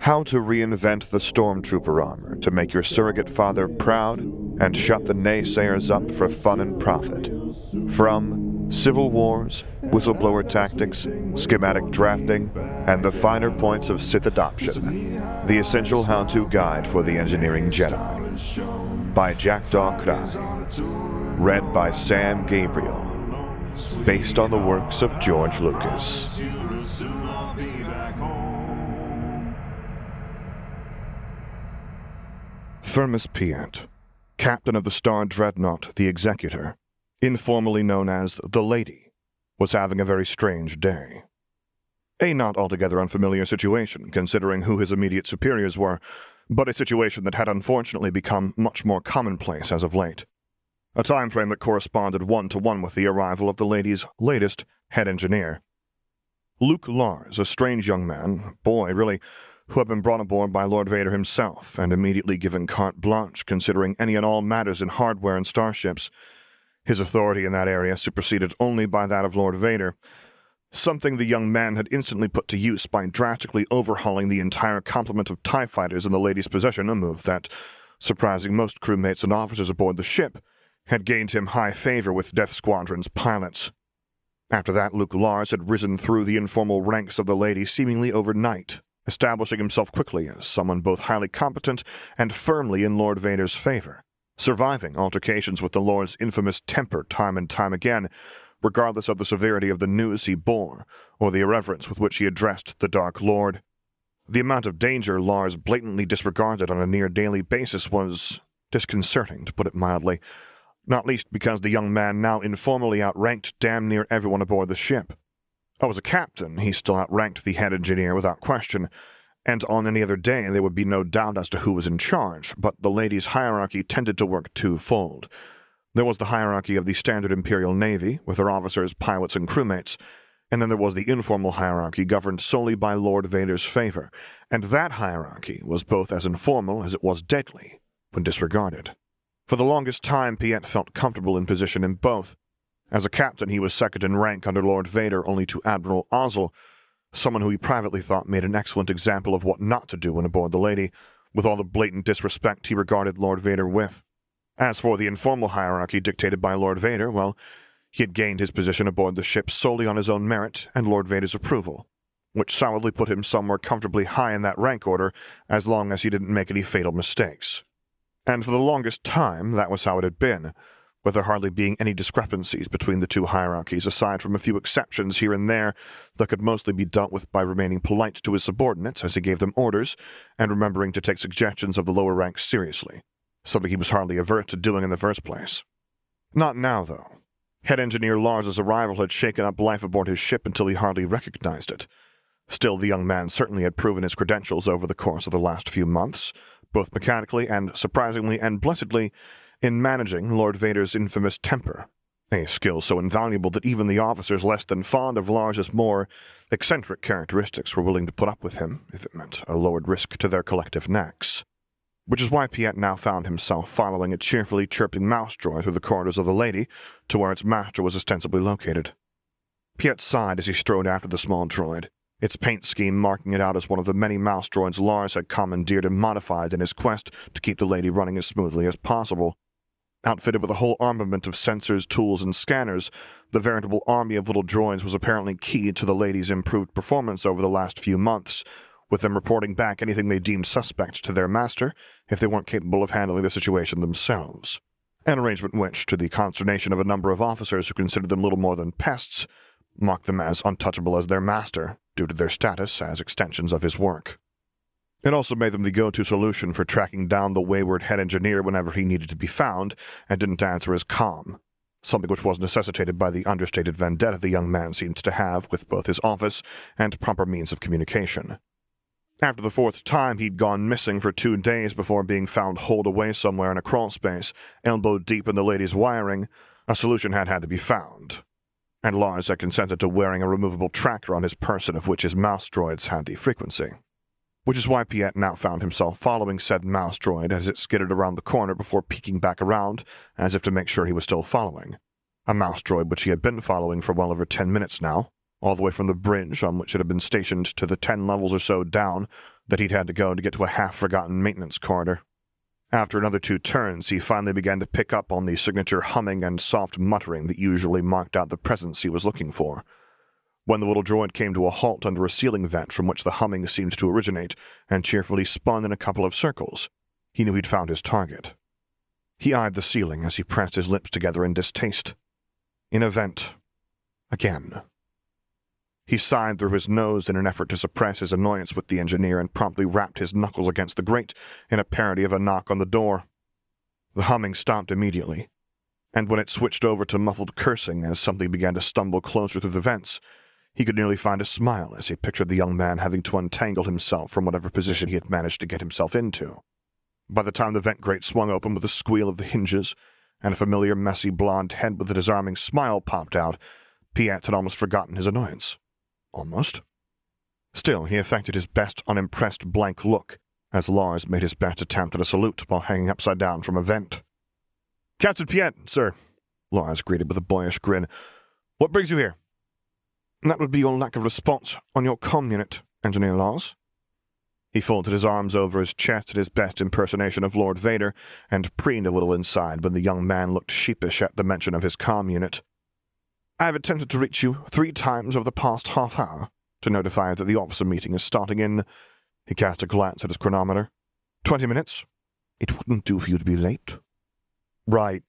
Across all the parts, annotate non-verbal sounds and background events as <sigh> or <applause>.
How to reinvent the stormtrooper armor to make your surrogate father proud and shut the naysayers up for fun and profit. From Civil Wars, whistleblower tactics, schematic drafting, and the finer points of Sith adoption. The essential how to guide for the engineering Jedi. By Jackdaw Kraai. Read by Sam Gabriel. Based on the works of George Lucas. Firmus Piett, captain of the Star Dreadnought, the Executor, informally known as the Lady, was having a very strange day. A not altogether unfamiliar situation, considering who his immediate superiors were, but a situation that had unfortunately become much more commonplace as of late. A time frame that corresponded one to one with the arrival of the lady's latest head engineer. Luke Lars, a strange young man, boy, really, who had been brought aboard by Lord Vader himself and immediately given carte blanche considering any and all matters in hardware and starships. His authority in that area superseded only by that of Lord Vader, something the young man had instantly put to use by drastically overhauling the entire complement of TIE fighters in the lady's possession, a move that, surprising most crewmates and officers aboard the ship, had gained him high favor with Death Squadron's pilots. After that, Luke Lars had risen through the informal ranks of the lady seemingly overnight, establishing himself quickly as someone both highly competent and firmly in Lord Vader's favor, surviving altercations with the Lord's infamous temper time and time again, regardless of the severity of the news he bore or the irreverence with which he addressed the Dark Lord. The amount of danger Lars blatantly disregarded on a near daily basis was disconcerting, to put it mildly, not least because the young man now informally outranked damn near everyone aboard the ship. Oh, as a captain, he still outranked the head engineer without question, and on any other day there would be no doubt as to who was in charge, but the lady's hierarchy tended to work twofold. There was the hierarchy of the standard Imperial Navy, with her officers, pilots, and crewmates, and then there was the informal hierarchy governed solely by Lord Vader's favor, and that hierarchy was both as informal as it was deadly when disregarded. For the longest time, Piett felt comfortable in position in both, as a captain, he was second in rank under Lord Vader only to Admiral Ozzel, someone who he privately thought made an excellent example of what not to do when aboard the Lady, with all the blatant disrespect he regarded Lord Vader with. As for the informal hierarchy dictated by Lord Vader, well, he had gained his position aboard the ship solely on his own merit and Lord Vader's approval, which solidly put him somewhere comfortably high in that rank order as long as he didn't make any fatal mistakes. And for the longest time, that was how it had been with there hardly being any discrepancies between the two hierarchies, aside from a few exceptions here and there that could mostly be dealt with by remaining polite to his subordinates as he gave them orders, and remembering to take suggestions of the lower ranks seriously, something he was hardly averse to doing in the first place. Not now, though. Head engineer Lars's arrival had shaken up life aboard his ship until he hardly recognized it. Still, the young man certainly had proven his credentials over the course of the last few months, both mechanically and, surprisingly and blessedly, in managing Lord Vader's infamous temper, a skill so invaluable that even the officers less than fond of Lars's more eccentric characteristics were willing to put up with him if it meant a lowered risk to their collective necks. Which is why Piett now found himself following a cheerfully chirping mouse droid through the corridors of the lady to where its master was ostensibly located. Piett sighed as he strode after the small droid, its paint scheme marking it out as one of the many mouse droids Lars had commandeered and modified in his quest to keep the lady running as smoothly as possible. Outfitted with a whole armament of sensors, tools, and scanners, the veritable army of little droids was apparently key to the lady's improved performance over the last few months, with them reporting back anything they deemed suspect to their master if they weren't capable of handling the situation themselves. An arrangement which, to the consternation of a number of officers who considered them little more than pests, marked them as untouchable as their master, due to their status as extensions of his work. It also made them the go to solution for tracking down the wayward head engineer whenever he needed to be found and didn't answer his com, something which was necessitated by the understated vendetta the young man seemed to have with both his office and proper means of communication. After the fourth time, he'd gone missing for two days before being found holed away somewhere in a crawl space, elbow deep in the lady's wiring. A solution had had to be found. And Lars had consented to wearing a removable tracker on his person of which his mouse droids had the frequency which is why Piett now found himself following said mouse droid as it skidded around the corner before peeking back around, as if to make sure he was still following. A mouse droid which he had been following for well over ten minutes now, all the way from the bridge on which it had been stationed to the ten levels or so down, that he'd had to go to get to a half forgotten maintenance corridor. After another two turns, he finally began to pick up on the signature humming and soft muttering that usually marked out the presence he was looking for. When the little droid came to a halt under a ceiling vent from which the humming seemed to originate and cheerfully spun in a couple of circles, he knew he'd found his target. He eyed the ceiling as he pressed his lips together in distaste. In a vent. Again. He sighed through his nose in an effort to suppress his annoyance with the engineer and promptly rapped his knuckles against the grate in a parody of a knock on the door. The humming stopped immediately, and when it switched over to muffled cursing as something began to stumble closer through the vents, he could nearly find a smile as he pictured the young man having to untangle himself from whatever position he had managed to get himself into. By the time the vent grate swung open with a squeal of the hinges, and a familiar messy blond head with a disarming smile popped out, Piett had almost forgotten his annoyance. Almost. Still, he affected his best unimpressed blank look as Lars made his best attempt at a salute while hanging upside down from a vent. Captain Piett, sir, Lars greeted with a boyish grin. What brings you here? That would be your lack of response on your com unit, Engineer Lars. He folded his arms over his chest at his best impersonation of Lord Vader and preened a little inside when the young man looked sheepish at the mention of his com unit. I have attempted to reach you three times over the past half hour to notify you that the officer meeting is starting in. He cast a glance at his chronometer. Twenty minutes. It wouldn't do for you to be late. Right,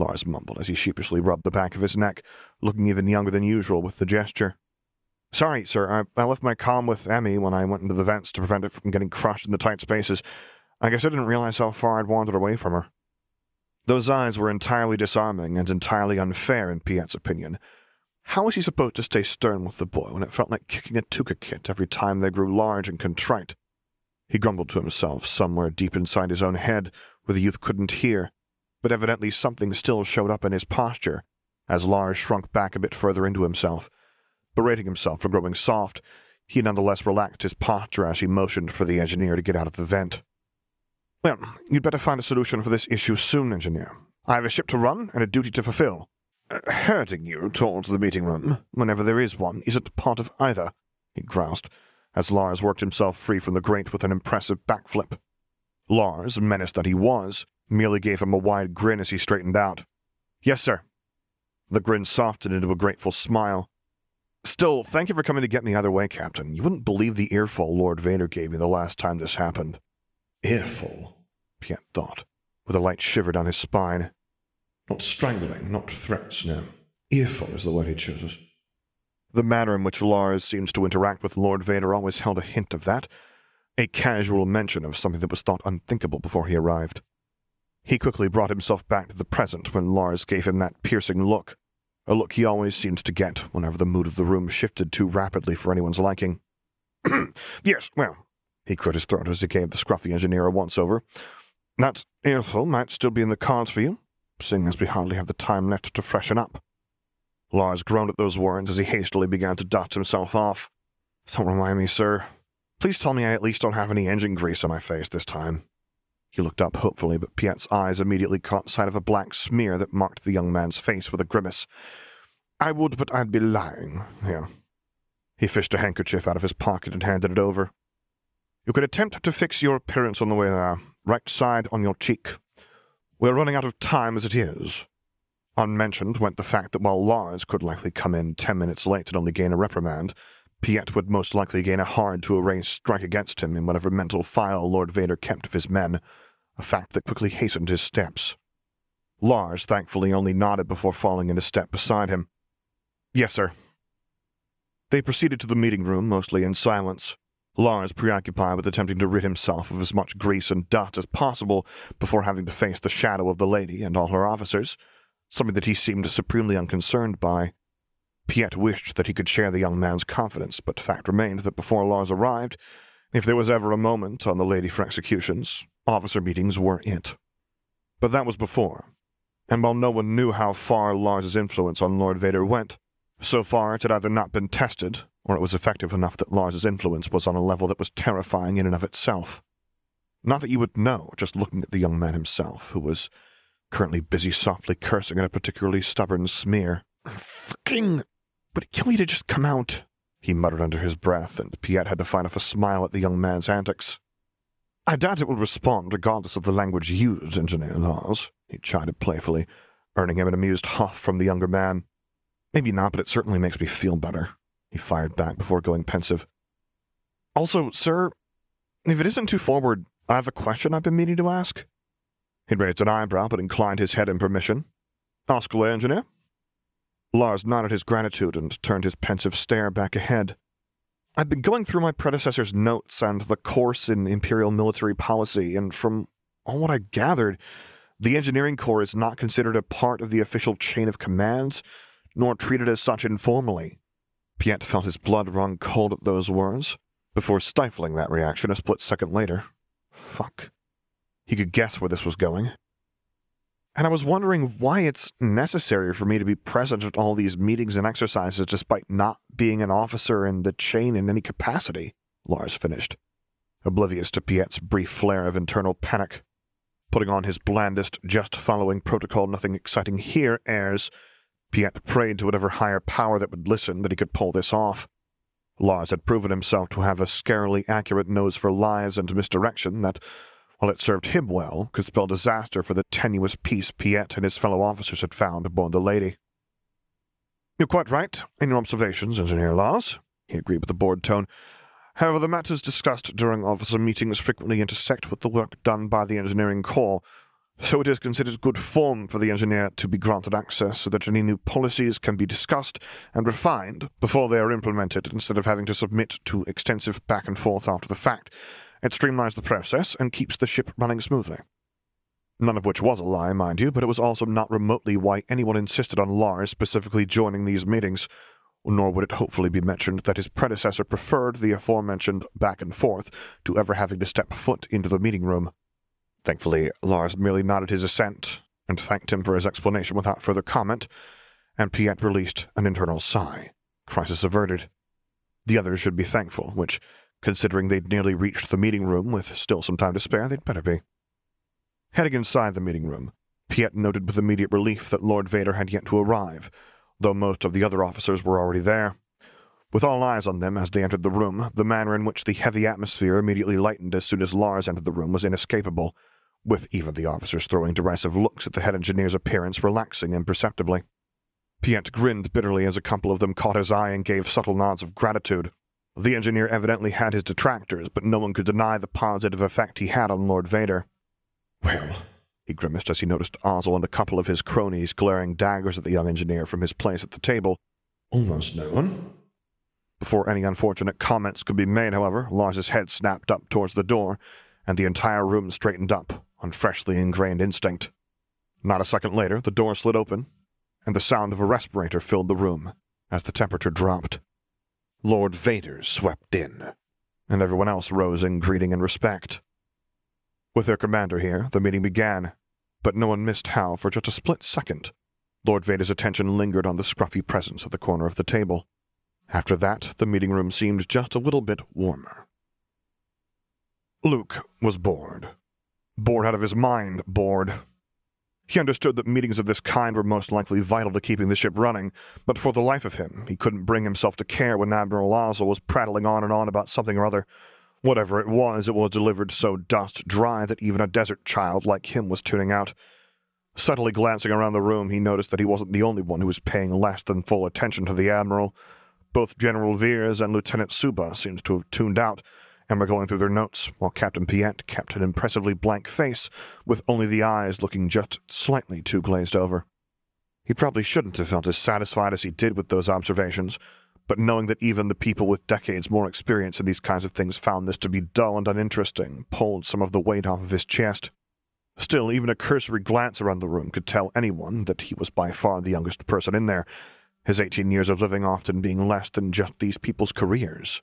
Lars mumbled as he sheepishly rubbed the back of his neck, looking even younger than usual with the gesture. Sorry, sir, I, I left my com with Emmy when I went into the vents to prevent it from getting crushed in the tight spaces. I guess I didn't realize how far I'd wandered away from her. Those eyes were entirely disarming and entirely unfair in Piett's opinion. How was he supposed to stay stern with the boy when it felt like kicking a tooka kit every time they grew large and contrite? He grumbled to himself somewhere deep inside his own head where the youth couldn't hear, but evidently something still showed up in his posture as Lars shrunk back a bit further into himself. Berating himself for growing soft, he nonetheless relaxed his posture as he motioned for the engineer to get out of the vent. Well, you'd better find a solution for this issue soon, engineer. I have a ship to run and a duty to fulfill. Uh, herding you towards the meeting room, whenever there is one, isn't part of either, he groused, as Lars worked himself free from the grate with an impressive backflip. Lars, menace that he was, merely gave him a wide grin as he straightened out. Yes, sir. The grin softened into a grateful smile. Still, thank you for coming to get me either way, Captain. You wouldn't believe the earful Lord Vader gave me the last time this happened. Earful, Piett thought, with a light shiver down his spine. Not strangling, not threats, no. Earful is the word he chooses. The manner in which Lars seems to interact with Lord Vader always held a hint of that, a casual mention of something that was thought unthinkable before he arrived. He quickly brought himself back to the present when Lars gave him that piercing look, a look he always seemed to get whenever the mood of the room shifted too rapidly for anyone's liking. <clears throat> yes, well, he cleared his throat as he gave the scruffy engineer a once over. That earful might still be in the cards for you, seeing as we hardly have the time left to freshen up. Lars groaned at those words as he hastily began to dust himself off. Don't remind me, sir. Please tell me I at least don't have any engine grease on my face this time. He looked up hopefully, but Piett's eyes immediately caught sight of a black smear that marked the young man's face with a grimace. I would, but I'd be lying. Here. He fished a handkerchief out of his pocket and handed it over. You could attempt to fix your appearance on the way there, right side on your cheek. We're running out of time as it is. Unmentioned went the fact that while Lars could likely come in ten minutes late and only gain a reprimand, Piett would most likely gain a hard to erase strike against him in whatever mental file Lord Vader kept of his men, a fact that quickly hastened his steps. Lars thankfully only nodded before falling into step beside him. Yes, sir. They proceeded to the meeting room, mostly in silence, Lars preoccupied with attempting to rid himself of as much grease and dust as possible before having to face the shadow of the lady and all her officers, something that he seemed supremely unconcerned by. Piett wished that he could share the young man's confidence, but fact remained that before Lars arrived, if there was ever a moment on the lady for executions, officer meetings were it. But that was before, and while no one knew how far Lars's influence on Lord Vader went, so far it had either not been tested or it was effective enough that Lars's influence was on a level that was terrifying in and of itself. Not that you would know, just looking at the young man himself, who was currently busy softly cursing at a particularly stubborn smear. Fucking. Would it kill me to just come out? he muttered under his breath, and Piett had to find off a smile at the young man's antics. I doubt it will respond regardless of the language used, Engineer Lars, he chided playfully, earning him an amused huff from the younger man. Maybe not, but it certainly makes me feel better, he fired back before going pensive. Also, sir, if it isn't too forward, I have a question I've been meaning to ask. He raised an eyebrow but inclined his head in permission. Ask away, engineer. Lars nodded his gratitude and turned his pensive stare back ahead. I've been going through my predecessor's notes and the course in Imperial military policy, and from all what I gathered, the Engineering Corps is not considered a part of the official chain of commands, nor treated as such informally. Piett felt his blood run cold at those words, before stifling that reaction a split second later. Fuck. He could guess where this was going. And I was wondering why it's necessary for me to be present at all these meetings and exercises despite not being an officer in the chain in any capacity, Lars finished, oblivious to Piett's brief flare of internal panic. Putting on his blandest, just following protocol, nothing exciting here airs, Piett prayed to whatever higher power that would listen that he could pull this off. Lars had proven himself to have a scarily accurate nose for lies and misdirection that, while it served him well, could spell disaster for the tenuous peace Piett and his fellow officers had found aboard the Lady. You're quite right in your observations, Engineer Lars, he agreed with a bored tone. However, the matters discussed during officer meetings frequently intersect with the work done by the Engineering Corps, so it is considered good form for the engineer to be granted access so that any new policies can be discussed and refined before they are implemented instead of having to submit to extensive back and forth after the fact. It streamlines the process and keeps the ship running smoothly. None of which was a lie, mind you, but it was also not remotely why anyone insisted on Lars specifically joining these meetings, nor would it hopefully be mentioned that his predecessor preferred the aforementioned back and forth to ever having to step foot into the meeting room. Thankfully, Lars merely nodded his assent and thanked him for his explanation without further comment, and Piett released an internal sigh. Crisis averted. The others should be thankful, which, considering they'd nearly reached the meeting room with still some time to spare, they'd better be. Heading inside the meeting room, Piett noted with immediate relief that Lord Vader had yet to arrive, though most of the other officers were already there. With all eyes on them as they entered the room, the manner in which the heavy atmosphere immediately lightened as soon as Lars entered the room was inescapable, with even the officers throwing derisive looks at the head engineer's appearance relaxing imperceptibly. Piett grinned bitterly as a couple of them caught his eye and gave subtle nods of gratitude. The engineer evidently had his detractors, but no one could deny the positive effect he had on Lord Vader. Well, he grimaced as he noticed Ozzel and a couple of his cronies glaring daggers at the young engineer from his place at the table. Almost no one. Before any unfortunate comments could be made, however, Lars's head snapped up towards the door, and the entire room straightened up on freshly ingrained instinct. Not a second later, the door slid open, and the sound of a respirator filled the room as the temperature dropped. Lord Vader swept in, and everyone else rose in greeting and respect. With their commander here, the meeting began, but no one missed how, for just a split second, Lord Vader's attention lingered on the scruffy presence at the corner of the table. After that, the meeting room seemed just a little bit warmer. Luke was bored. Bored out of his mind, bored. He understood that meetings of this kind were most likely vital to keeping the ship running, but for the life of him, he couldn't bring himself to care when Admiral Ozzel was prattling on and on about something or other. Whatever it was, it was delivered so dust dry that even a desert child like him was tuning out. Subtly glancing around the room, he noticed that he wasn't the only one who was paying less than full attention to the Admiral. Both General Veers and Lieutenant Suba seemed to have tuned out, and were going through their notes, while Captain Piett kept an impressively blank face, with only the eyes looking just slightly too glazed over. He probably shouldn't have felt as satisfied as he did with those observations, but knowing that even the people with decades more experience in these kinds of things found this to be dull and uninteresting pulled some of the weight off of his chest. Still, even a cursory glance around the room could tell anyone that he was by far the youngest person in there, his eighteen years of living often being less than just these people's careers.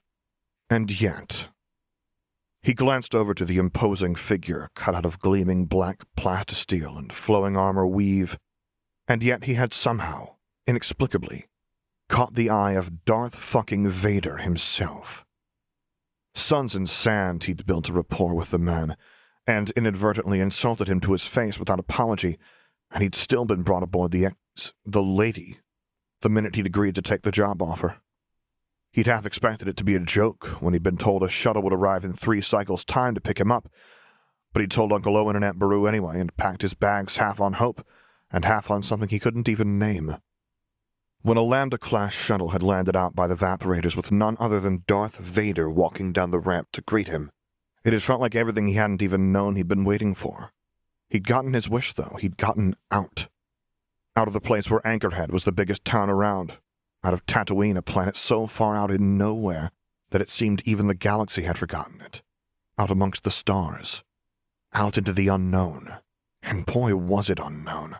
And yet, he glanced over to the imposing figure cut out of gleaming black plastisteel and flowing armor weave, and yet he had somehow, inexplicably, caught the eye of Darth fucking Vader himself. Suns and Sand he'd built a rapport with the man, and inadvertently insulted him to his face without apology, and he'd still been brought aboard the ex the lady the minute he'd agreed to take the job offer. He'd half expected it to be a joke when he'd been told a shuttle would arrive in three cycles' time to pick him up, but he'd told Uncle Owen and Aunt Beru anyway and packed his bags half on hope and half on something he couldn't even name. When a Lambda class shuttle had landed out by the evaporators with none other than Darth Vader walking down the ramp to greet him, it had felt like everything he hadn't even known he'd been waiting for. He'd gotten his wish, though. He'd gotten out. Out of the place where Anchorhead was the biggest town around. Out of Tatooine, a planet so far out in nowhere that it seemed even the galaxy had forgotten it. Out amongst the stars. Out into the unknown. And boy, was it unknown.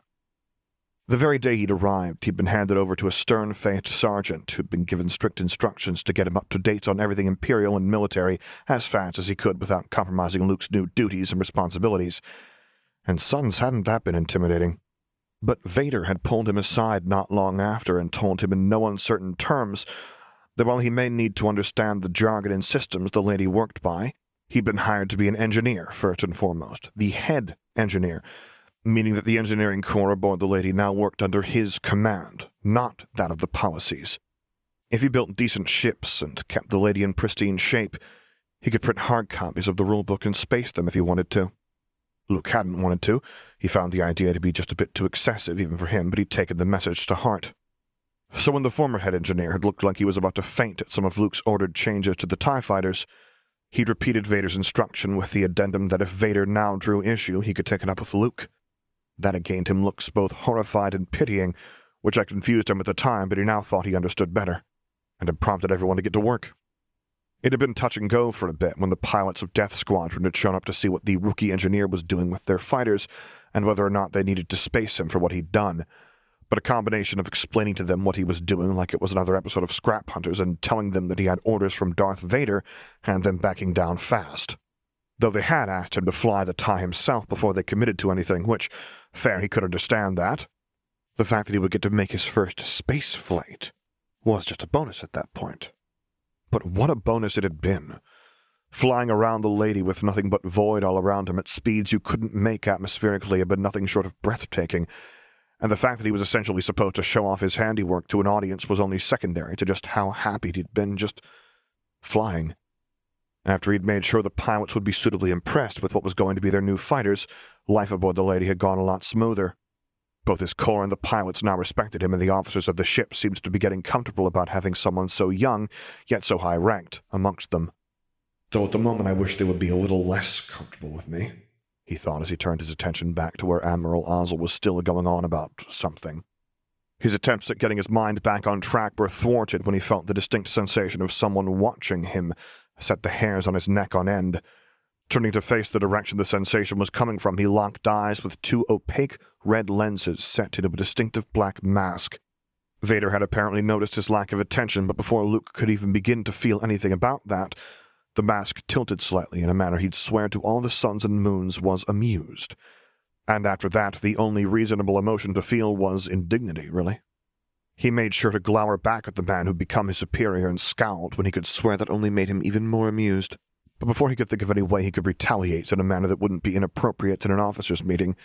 The very day he'd arrived, he'd been handed over to a stern faced sergeant who'd been given strict instructions to get him up to date on everything Imperial and military as fast as he could without compromising Luke's new duties and responsibilities. And suns hadn't that been intimidating. But Vader had pulled him aside not long after and told him in no uncertain terms that while he may need to understand the jargon and systems the lady worked by, he'd been hired to be an engineer first and foremost, the head engineer meaning that the engineering corps aboard the Lady now worked under his command, not that of the policies. If he built decent ships and kept the Lady in pristine shape, he could print hard copies of the rulebook and space them if he wanted to. Luke hadn't wanted to. He found the idea to be just a bit too excessive even for him, but he'd taken the message to heart. So when the former head engineer had looked like he was about to faint at some of Luke's ordered changes to the TIE fighters, he'd repeated Vader's instruction with the addendum that if Vader now drew issue, he could take it up with Luke. That had gained him looks both horrified and pitying, which had confused him at the time, but he now thought he understood better, and had prompted everyone to get to work. It had been touch and go for a bit when the pilots of Death Squadron had shown up to see what the rookie engineer was doing with their fighters and whether or not they needed to space him for what he'd done. But a combination of explaining to them what he was doing like it was another episode of Scrap Hunters and telling them that he had orders from Darth Vader had them backing down fast. Though they had asked him to fly the tie himself before they committed to anything, which Fair, he could understand that. The fact that he would get to make his first space flight was just a bonus at that point. But what a bonus it had been! Flying around the lady with nothing but void all around him at speeds you couldn't make atmospherically had been nothing short of breathtaking, and the fact that he was essentially supposed to show off his handiwork to an audience was only secondary to just how happy he'd been just flying. After he'd made sure the pilots would be suitably impressed with what was going to be their new fighters, life aboard the Lady had gone a lot smoother. Both his corps and the pilots now respected him, and the officers of the ship seemed to be getting comfortable about having someone so young, yet so high ranked, amongst them. Though at the moment I wish they would be a little less comfortable with me, he thought as he turned his attention back to where Admiral Ozzel was still going on about something. His attempts at getting his mind back on track were thwarted when he felt the distinct sensation of someone watching him set the hairs on his neck on end. Turning to face the direction the sensation was coming from, he locked eyes with two opaque red lenses set into a distinctive black mask. Vader had apparently noticed his lack of attention, but before Luke could even begin to feel anything about that, the mask tilted slightly in a manner he'd swear to all the suns and moons was amused. And after that, the only reasonable emotion to feel was indignity, really. He made sure to glower back at the man who'd become his superior and scowled when he could swear that only made him even more amused. But before he could think of any way he could retaliate in a manner that wouldn't be inappropriate in an officers' meeting,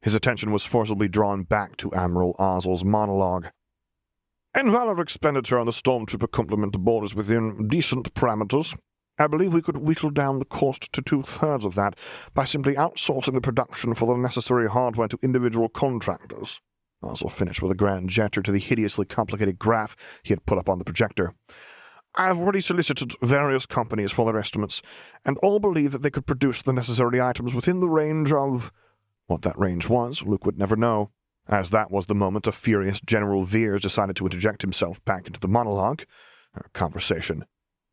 his attention was forcibly drawn back to Admiral Ozzel's monologue. And while our expenditure on the Stormtrooper complement aboard is within decent parameters, I believe we could whittle down the cost to two thirds of that by simply outsourcing the production for the necessary hardware to individual contractors. Ozzel finished with a grand gesture to the hideously complicated graph he had put up on the projector. I have already solicited various companies for their estimates, and all believe that they could produce the necessary items within the range of. What that range was, Luke would never know, as that was the moment a furious General Veers decided to interject himself back into the monologue, conversation.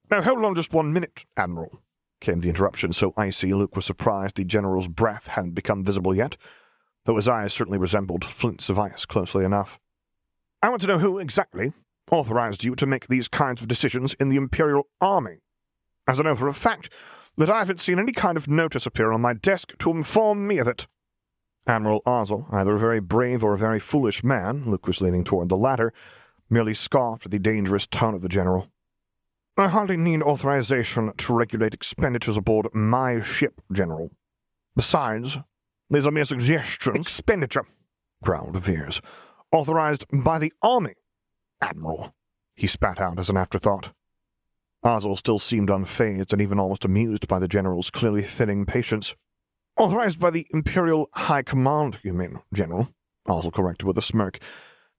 Now hold on just one minute, Admiral, came the interruption so icy Luke was surprised the General's breath hadn't become visible yet though his eyes certainly resembled flints of ice closely enough. I want to know who exactly authorized you to make these kinds of decisions in the Imperial Army, as I know for a fact that I haven't seen any kind of notice appear on my desk to inform me of it. Admiral Ozzel, either a very brave or a very foolish man, Luke was leaning toward the latter, merely scoffed at the dangerous tone of the general. I hardly need authorization to regulate expenditures aboard my ship, General. Besides, these are mere suggestions. Expenditure, growled Veers. Authorized by the Army, Admiral, he spat out as an afterthought. Ozzel still seemed unfazed and even almost amused by the general's clearly thinning patience. Authorized by the Imperial High Command, you mean, General? Ozzel corrected with a smirk.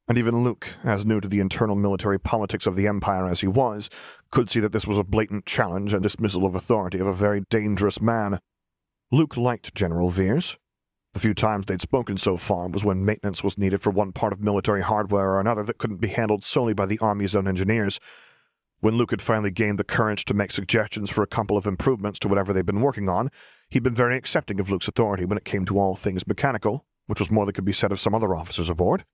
And even Luke, as new to the internal military politics of the Empire as he was, could see that this was a blatant challenge and dismissal of authority of a very dangerous man. Luke liked General Veers. The few times they'd spoken so far was when maintenance was needed for one part of military hardware or another that couldn't be handled solely by the Army's own engineers. When Luke had finally gained the courage to make suggestions for a couple of improvements to whatever they'd been working on, he'd been very accepting of Luke's authority when it came to all things mechanical, which was more than could be said of some other officers aboard.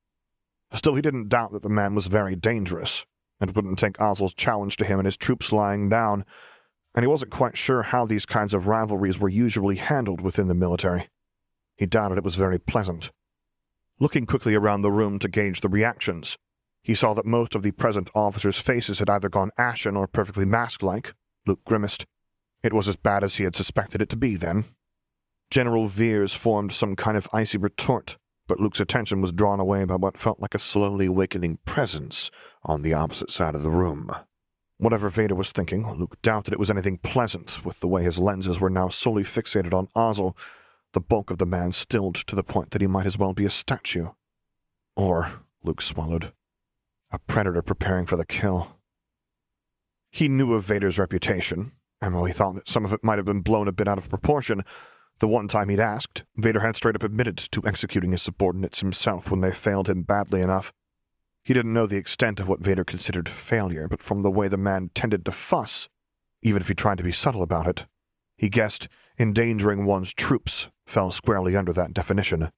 Still, he didn't doubt that the man was very dangerous, and wouldn't take Ozzel's challenge to him and his troops lying down, and he wasn't quite sure how these kinds of rivalries were usually handled within the military. He doubted it was very pleasant. Looking quickly around the room to gauge the reactions, he saw that most of the present officers' faces had either gone ashen or perfectly mask-like. Luke grimaced. It was as bad as he had suspected it to be, then. General Veers formed some kind of icy retort, but Luke's attention was drawn away by what felt like a slowly awakening presence on the opposite side of the room. Whatever Vader was thinking, Luke doubted it was anything pleasant, with the way his lenses were now solely fixated on Ozzel, the bulk of the man stilled to the point that he might as well be a statue. Or, Luke swallowed, a predator preparing for the kill. He knew of Vader's reputation, and while he thought that some of it might have been blown a bit out of proportion, the one time he'd asked, Vader had straight up admitted to executing his subordinates himself when they failed him badly enough. He didn't know the extent of what Vader considered failure, but from the way the man tended to fuss, even if he tried to be subtle about it, he guessed endangering one's troops fell squarely under that definition.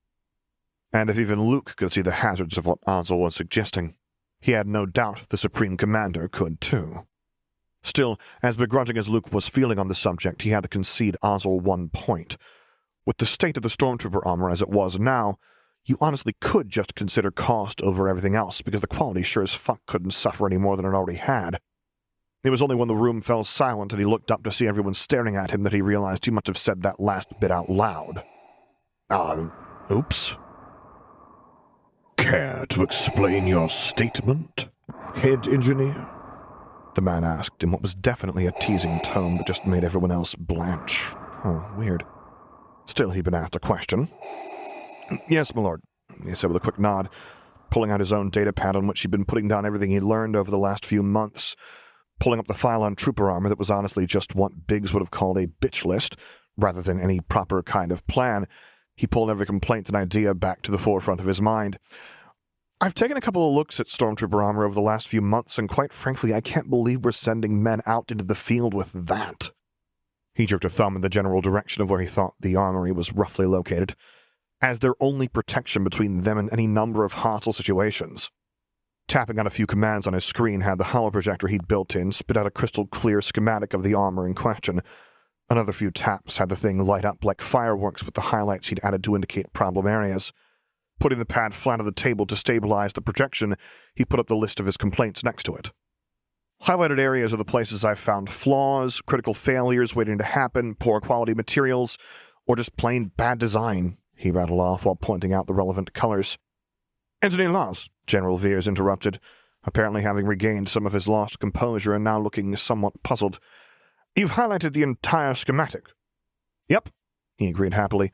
And if even Luke could see the hazards of what Ozzel was suggesting, he had no doubt the Supreme Commander could too. Still, as begrudging as Luke was feeling on the subject, he had to concede Ozzel one point. With the state of the Stormtrooper armor as it was now, you honestly could just consider cost over everything else, because the quality sure as fuck couldn't suffer any more than it already had. It was only when the room fell silent and he looked up to see everyone staring at him that he realized he must have said that last bit out loud. Ah, uh, oops. Care to explain your statement, head engineer? The man asked in what was definitely a teasing tone that just made everyone else blanch. Oh, weird. Still, he'd been asked a question. Yes, my lord, he said with a quick nod, pulling out his own data pad on which he'd been putting down everything he'd learned over the last few months, pulling up the file on trooper armor that was honestly just what Biggs would have called a bitch list, rather than any proper kind of plan. He pulled every complaint and idea back to the forefront of his mind. I've taken a couple of looks at Stormtrooper armor over the last few months, and quite frankly, I can't believe we're sending men out into the field with that. He jerked a thumb in the general direction of where he thought the armory was roughly located, as their only protection between them and any number of hostile situations. Tapping on a few commands on his screen had the holo projector he'd built in spit out a crystal clear schematic of the armor in question. Another few taps had the thing light up like fireworks with the highlights he'd added to indicate problem areas. Putting the pad flat on the table to stabilize the projection, he put up the list of his complaints next to it. Highlighted areas are the places I've found flaws, critical failures waiting to happen, poor quality materials, or just plain bad design, he rattled off while pointing out the relevant colors. Engineer Lars, General Veers interrupted, apparently having regained some of his lost composure and now looking somewhat puzzled. You've highlighted the entire schematic. Yep, he agreed happily,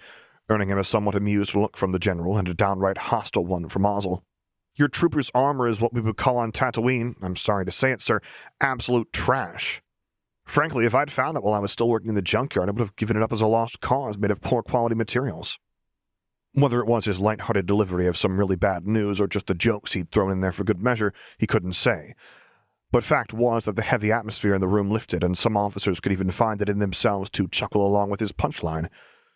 earning him a somewhat amused look from the general and a downright hostile one from Ozzel. Your trooper's armor is what we would call on Tatooine, I'm sorry to say it, sir, absolute trash. Frankly, if I'd found it while I was still working in the junkyard, I would have given it up as a lost cause made of poor quality materials. Whether it was his light-hearted delivery of some really bad news or just the jokes he'd thrown in there for good measure, he couldn't say. But fact was that the heavy atmosphere in the room lifted, and some officers could even find it in themselves to chuckle along with his punchline.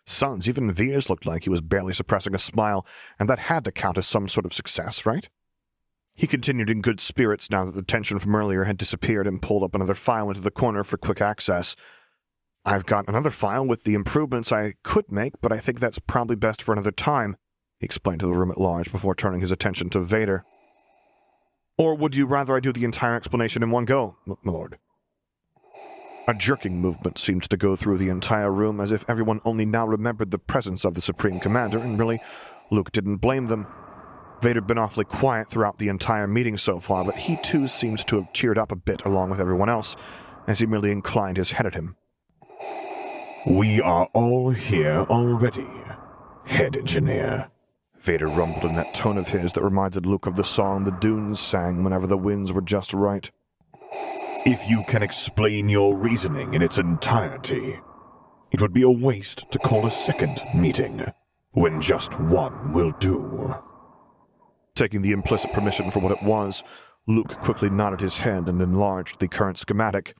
Suns, even Veers looked like he was barely suppressing a smile, and that had to count as some sort of success, right? He continued in good spirits now that the tension from earlier had disappeared and pulled up another file into the corner for quick access. I've got another file with the improvements I could make, but I think that's probably best for another time, he explained to the room at large before turning his attention to Vader. Or would you rather I do the entire explanation in one go, my lord? A jerking movement seemed to go through the entire room as if everyone only now remembered the presence of the Supreme Commander, and really, Luke didn't blame them. Vader'd been awfully quiet throughout the entire meeting so far, but he too seemed to have cheered up a bit along with everyone else, as he merely inclined his head at him. We are all here already, head engineer. Vader rumbled in that tone of his that reminded Luke of the song the Dunes sang whenever the winds were just right. If you can explain your reasoning in its entirety, it would be a waste to call a second meeting when just one will do. Taking the implicit permission for what it was, Luke quickly nodded his head and enlarged the current schematic.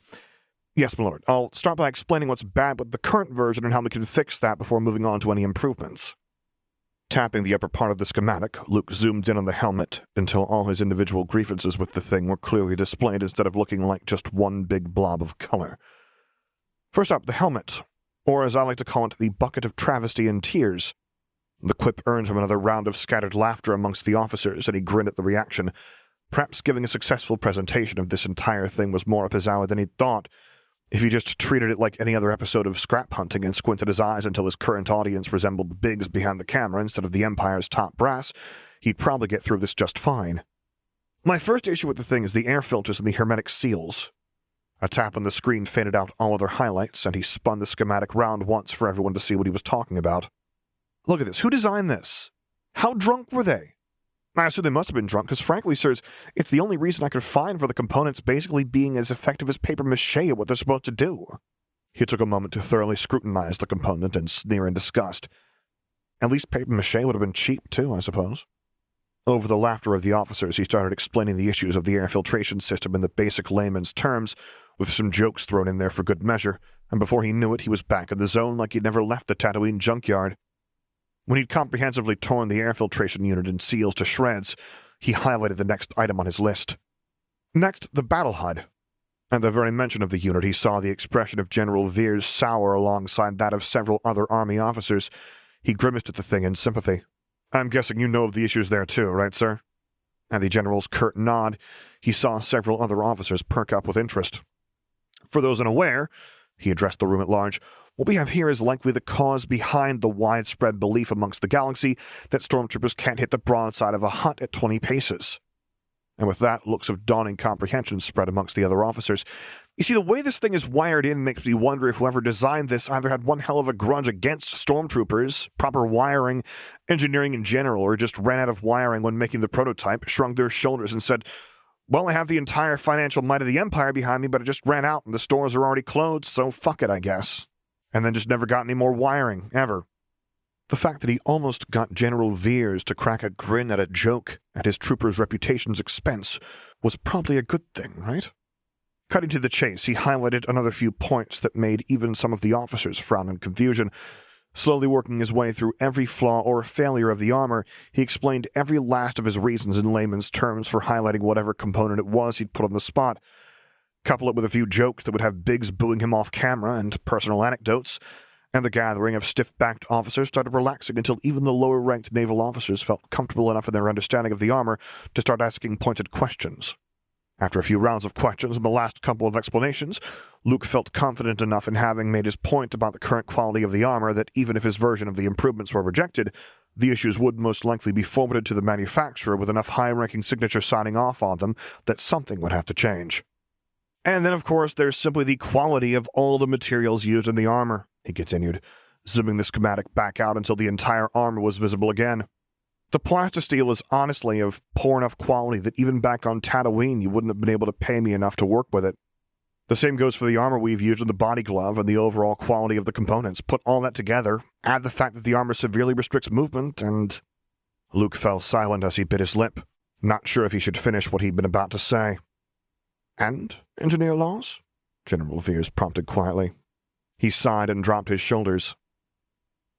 Yes, my lord. I'll start by explaining what's bad with the current version and how we can fix that before moving on to any improvements. Tapping the upper part of the schematic, Luke zoomed in on the helmet until all his individual grievances with the thing were clearly displayed instead of looking like just one big blob of color. First up, the helmet, or as I like to call it, the bucket of travesty and tears. The quip earned him another round of scattered laughter amongst the officers, and he grinned at the reaction. Perhaps giving a successful presentation of this entire thing was more up his alley than he'd thought. If he just treated it like any other episode of scrap hunting and squinted his eyes until his current audience resembled Biggs behind the camera instead of the Empire's top brass, he'd probably get through this just fine. My first issue with the thing is the air filters and the hermetic seals. A tap on the screen faded out all other highlights, and he spun the schematic round once for everyone to see what he was talking about. Look at this. Who designed this? How drunk were they? I assume they must have been drunk, because frankly, sirs, it's the only reason I could find for the components basically being as effective as paper mache at what they're supposed to do. He took a moment to thoroughly scrutinize the component and sneer in disgust. At least paper mache would have been cheap, too, I suppose. Over the laughter of the officers, he started explaining the issues of the air filtration system in the basic layman's terms, with some jokes thrown in there for good measure, and before he knew it, he was back in the zone like he'd never left the Tatooine junkyard. When he'd comprehensively torn the air filtration unit and seals to shreds, he highlighted the next item on his list. Next, the battle HUD. At the very mention of the unit, he saw the expression of General Veers sour alongside that of several other Army officers. He grimaced at the thing in sympathy. I'm guessing you know of the issues there too, right, sir? At the General's curt nod, he saw several other officers perk up with interest. For those unaware, he addressed the room at large, what we have here is likely the cause behind the widespread belief amongst the galaxy that stormtroopers can't hit the broadside of a hut at 20 paces. And with that, looks of dawning comprehension spread amongst the other officers. You see, the way this thing is wired in makes me wonder if whoever designed this either had one hell of a grudge against stormtroopers, proper wiring, engineering in general, or just ran out of wiring when making the prototype, shrugged their shoulders, and said, Well, I have the entire financial might of the Empire behind me, but it just ran out and the stores are already closed, so fuck it, I guess and then just never got any more wiring, ever. The fact that he almost got General Veers to crack a grin at a joke at his trooper's reputation's expense was probably a good thing, right? Cutting to the chase, he highlighted another few points that made even some of the officers frown in confusion. Slowly working his way through every flaw or failure of the armor, he explained every last of his reasons in layman's terms for highlighting whatever component it was he'd put on the spot couple it with a few jokes that would have Biggs booing him off camera and personal anecdotes, and the gathering of stiff backed officers started relaxing until even the lower ranked naval officers felt comfortable enough in their understanding of the armor to start asking pointed questions. After a few rounds of questions and the last couple of explanations, Luke felt confident enough in having made his point about the current quality of the armor that even if his version of the improvements were rejected, the issues would most likely be forwarded to the manufacturer with enough high ranking signature signing off on them that something would have to change. And then, of course, there's simply the quality of all the materials used in the armor, he continued, zooming the schematic back out until the entire armor was visible again. The plastisteel is honestly of poor enough quality that even back on Tatooine you wouldn't have been able to pay me enough to work with it. The same goes for the armor we've used in the body glove and the overall quality of the components. Put all that together, add the fact that the armor severely restricts movement, and. Luke fell silent as he bit his lip, not sure if he should finish what he'd been about to say. And, Engineer Lars? General Veers prompted quietly. He sighed and dropped his shoulders.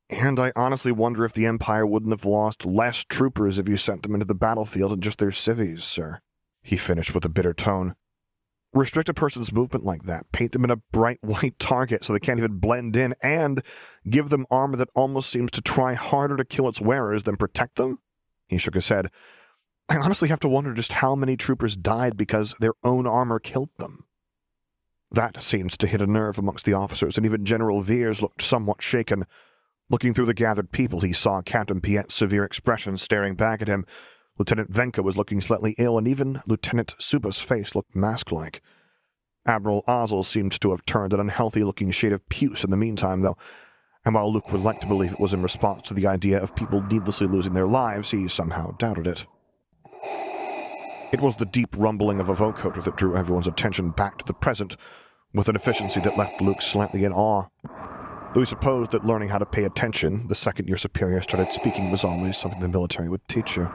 And I honestly wonder if the Empire wouldn't have lost less troopers if you sent them into the battlefield in just their civvies, sir. He finished with a bitter tone. Restrict a person's movement like that, paint them in a bright white target so they can't even blend in, and give them armor that almost seems to try harder to kill its wearers than protect them? He shook his head. I honestly have to wonder just how many troopers died because their own armor killed them. That seemed to hit a nerve amongst the officers, and even General Veers looked somewhat shaken. Looking through the gathered people, he saw Captain Piett's severe expression staring back at him. Lieutenant Venka was looking slightly ill, and even Lieutenant Suba's face looked mask-like. Admiral Ozzel seemed to have turned an unhealthy looking shade of puce in the meantime, though, and while Luke would like to believe it was in response to the idea of people needlessly losing their lives, he somehow doubted it. It was the deep rumbling of a vocoder that drew everyone's attention back to the present, with an efficiency that left Luke slightly in awe. Though he supposed that learning how to pay attention the second your superior started speaking was always something the military would teach you.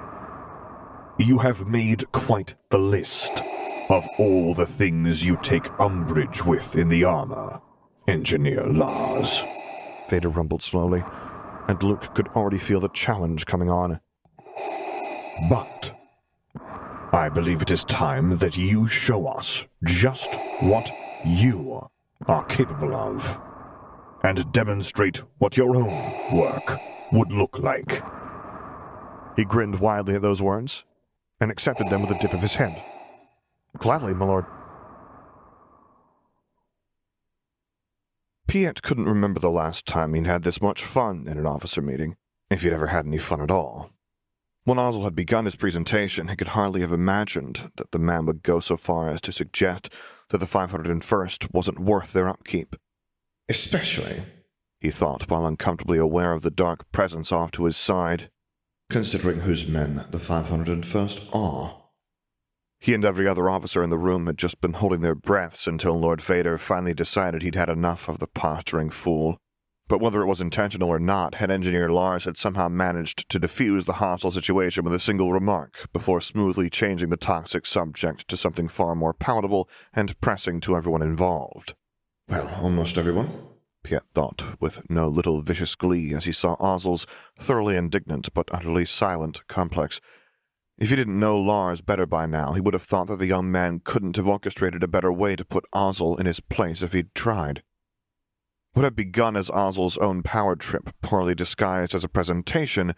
You have made quite the list of all the things you take umbrage with in the armor, Engineer Lars. Vader rumbled slowly, and Luke could already feel the challenge coming on. But I believe it is time that you show us just what you are capable of, and demonstrate what your own work would look like. He grinned widely at those words, and accepted them with a dip of his head. Gladly, my lord. Piett couldn't remember the last time he'd had this much fun in an officer meeting, if he'd ever had any fun at all. When Ozzel had begun his presentation, he could hardly have imagined that the man would go so far as to suggest that the 501st wasn't worth their upkeep. Especially, he thought, while uncomfortably aware of the dark presence off to his side, considering whose men the 501st are. He and every other officer in the room had just been holding their breaths until Lord Vader finally decided he'd had enough of the posturing fool. But whether it was intentional or not, head engineer Lars had somehow managed to defuse the hostile situation with a single remark before smoothly changing the toxic subject to something far more palatable and pressing to everyone involved. Well, almost everyone, Piett thought, with no little vicious glee as he saw Ozzel's thoroughly indignant but utterly silent complex if he didn't know Lars better by now, he would have thought that the young man couldn't have orchestrated a better way to put Ozzel in his place if he'd tried. What had begun as Ozzel's own power trip, poorly disguised as a presentation,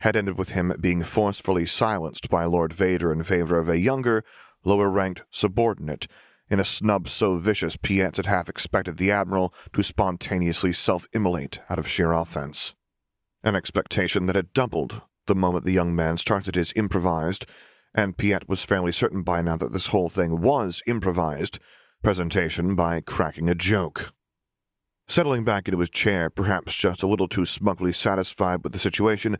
had ended with him being forcefully silenced by Lord Vader in favor of a younger, lower ranked subordinate, in a snub so vicious Piett had half expected the Admiral to spontaneously self immolate out of sheer offense. An expectation that had doubled the moment the young man started his improvised, and Piett was fairly certain by now that this whole thing was improvised, presentation by cracking a joke. Settling back into his chair, perhaps just a little too smugly satisfied with the situation,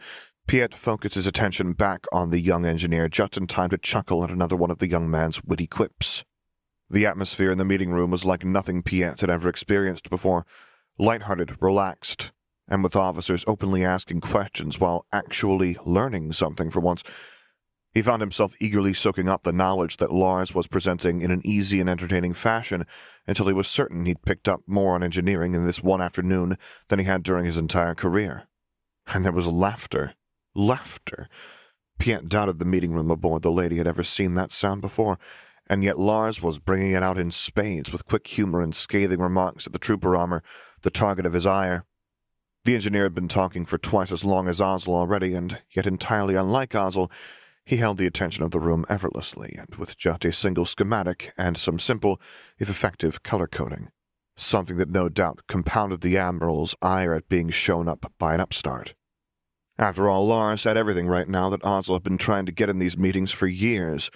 Piett focused his attention back on the young engineer just in time to chuckle at another one of the young man's witty quips. The atmosphere in the meeting room was like nothing Piett had ever experienced before light-hearted, relaxed, and with officers openly asking questions while actually learning something for once. He found himself eagerly soaking up the knowledge that Lars was presenting in an easy and entertaining fashion until he was certain he'd picked up more on engineering in this one afternoon than he had during his entire career. And there was laughter. Laughter. Piett doubted the meeting room aboard the Lady had ever seen that sound before, and yet Lars was bringing it out in spades with quick humor and scathing remarks at the trooper armor, the target of his ire. The engineer had been talking for twice as long as Ozzel already, and yet entirely unlike Ozzel, he held the attention of the room effortlessly, and with just a single schematic and some simple, if effective, color coding. Something that no doubt compounded the Admiral's ire at being shown up by an upstart. After all, Lars had everything right now that Ozzel had been trying to get in these meetings for years.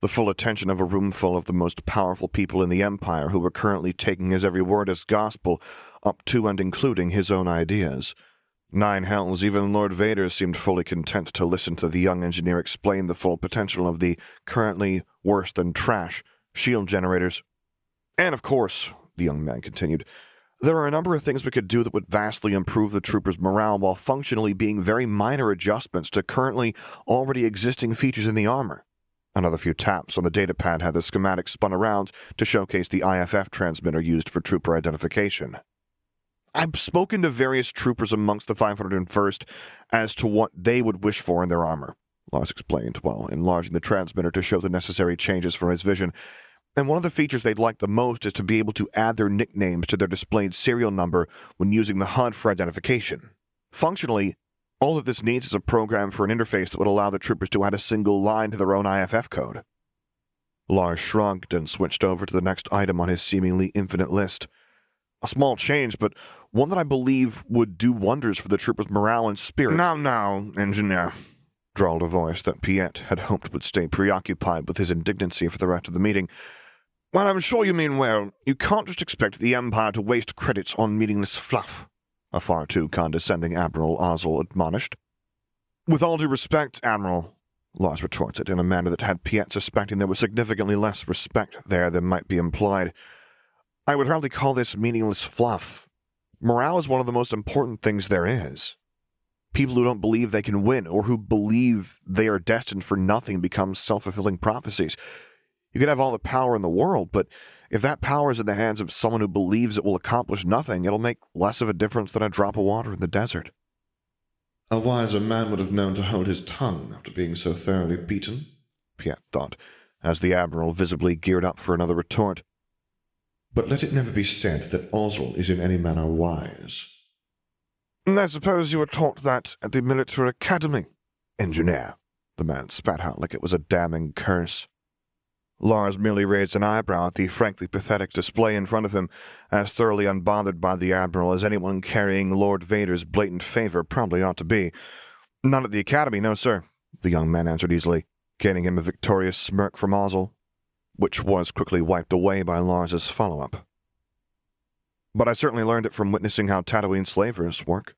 The full attention of a room full of the most powerful people in the Empire who were currently taking his every word as gospel up to and including his own ideas. Nine hells, even Lord Vader seemed fully content to listen to the young engineer explain the full potential of the currently worse than trash shield generators. And of course, the young man continued, there are a number of things we could do that would vastly improve the troopers' morale while functionally being very minor adjustments to currently already existing features in the armor. Another few taps on the datapad had the schematic spun around to showcase the IFF transmitter used for trooper identification. I've spoken to various troopers amongst the 501st as to what they would wish for in their armor, Lars explained while enlarging the transmitter to show the necessary changes for his vision. And one of the features they'd like the most is to be able to add their nicknames to their displayed serial number when using the HUD for identification. Functionally, all that this needs is a program for an interface that would allow the troopers to add a single line to their own IFF code. Lars shrugged and switched over to the next item on his seemingly infinite list. A small change, but one that I believe would do wonders for the troopers' morale and spirit. Now, now, engineer, drawled a voice that Piett had hoped would stay preoccupied with his indignancy for the rest of the meeting. Well, I'm sure you mean well. You can't just expect the Empire to waste credits on meaningless fluff, a far too condescending Admiral Ozzel admonished. With all due respect, Admiral, Lars retorted in a manner that had Piett suspecting there was significantly less respect there than might be implied. I would hardly call this meaningless fluff. Morale is one of the most important things there is. People who don't believe they can win or who believe they are destined for nothing become self fulfilling prophecies. You can have all the power in the world, but if that power is in the hands of someone who believes it will accomplish nothing, it'll make less of a difference than a drop of water in the desert. A wiser man would have known to hold his tongue after being so thoroughly beaten, Piett thought, as the Admiral visibly geared up for another retort. But let it never be said that Ozzel is in any manner wise. I suppose you were taught that at the military academy, engineer, the man spat out like it was a damning curse. Lars merely raised an eyebrow at the frankly pathetic display in front of him, as thoroughly unbothered by the Admiral as anyone carrying Lord Vader's blatant favor probably ought to be. Not at the Academy, no, sir, the young man answered easily, gaining him a victorious smirk from Ozzel, which was quickly wiped away by Lars's follow up. But I certainly learned it from witnessing how Tatooine slavers work.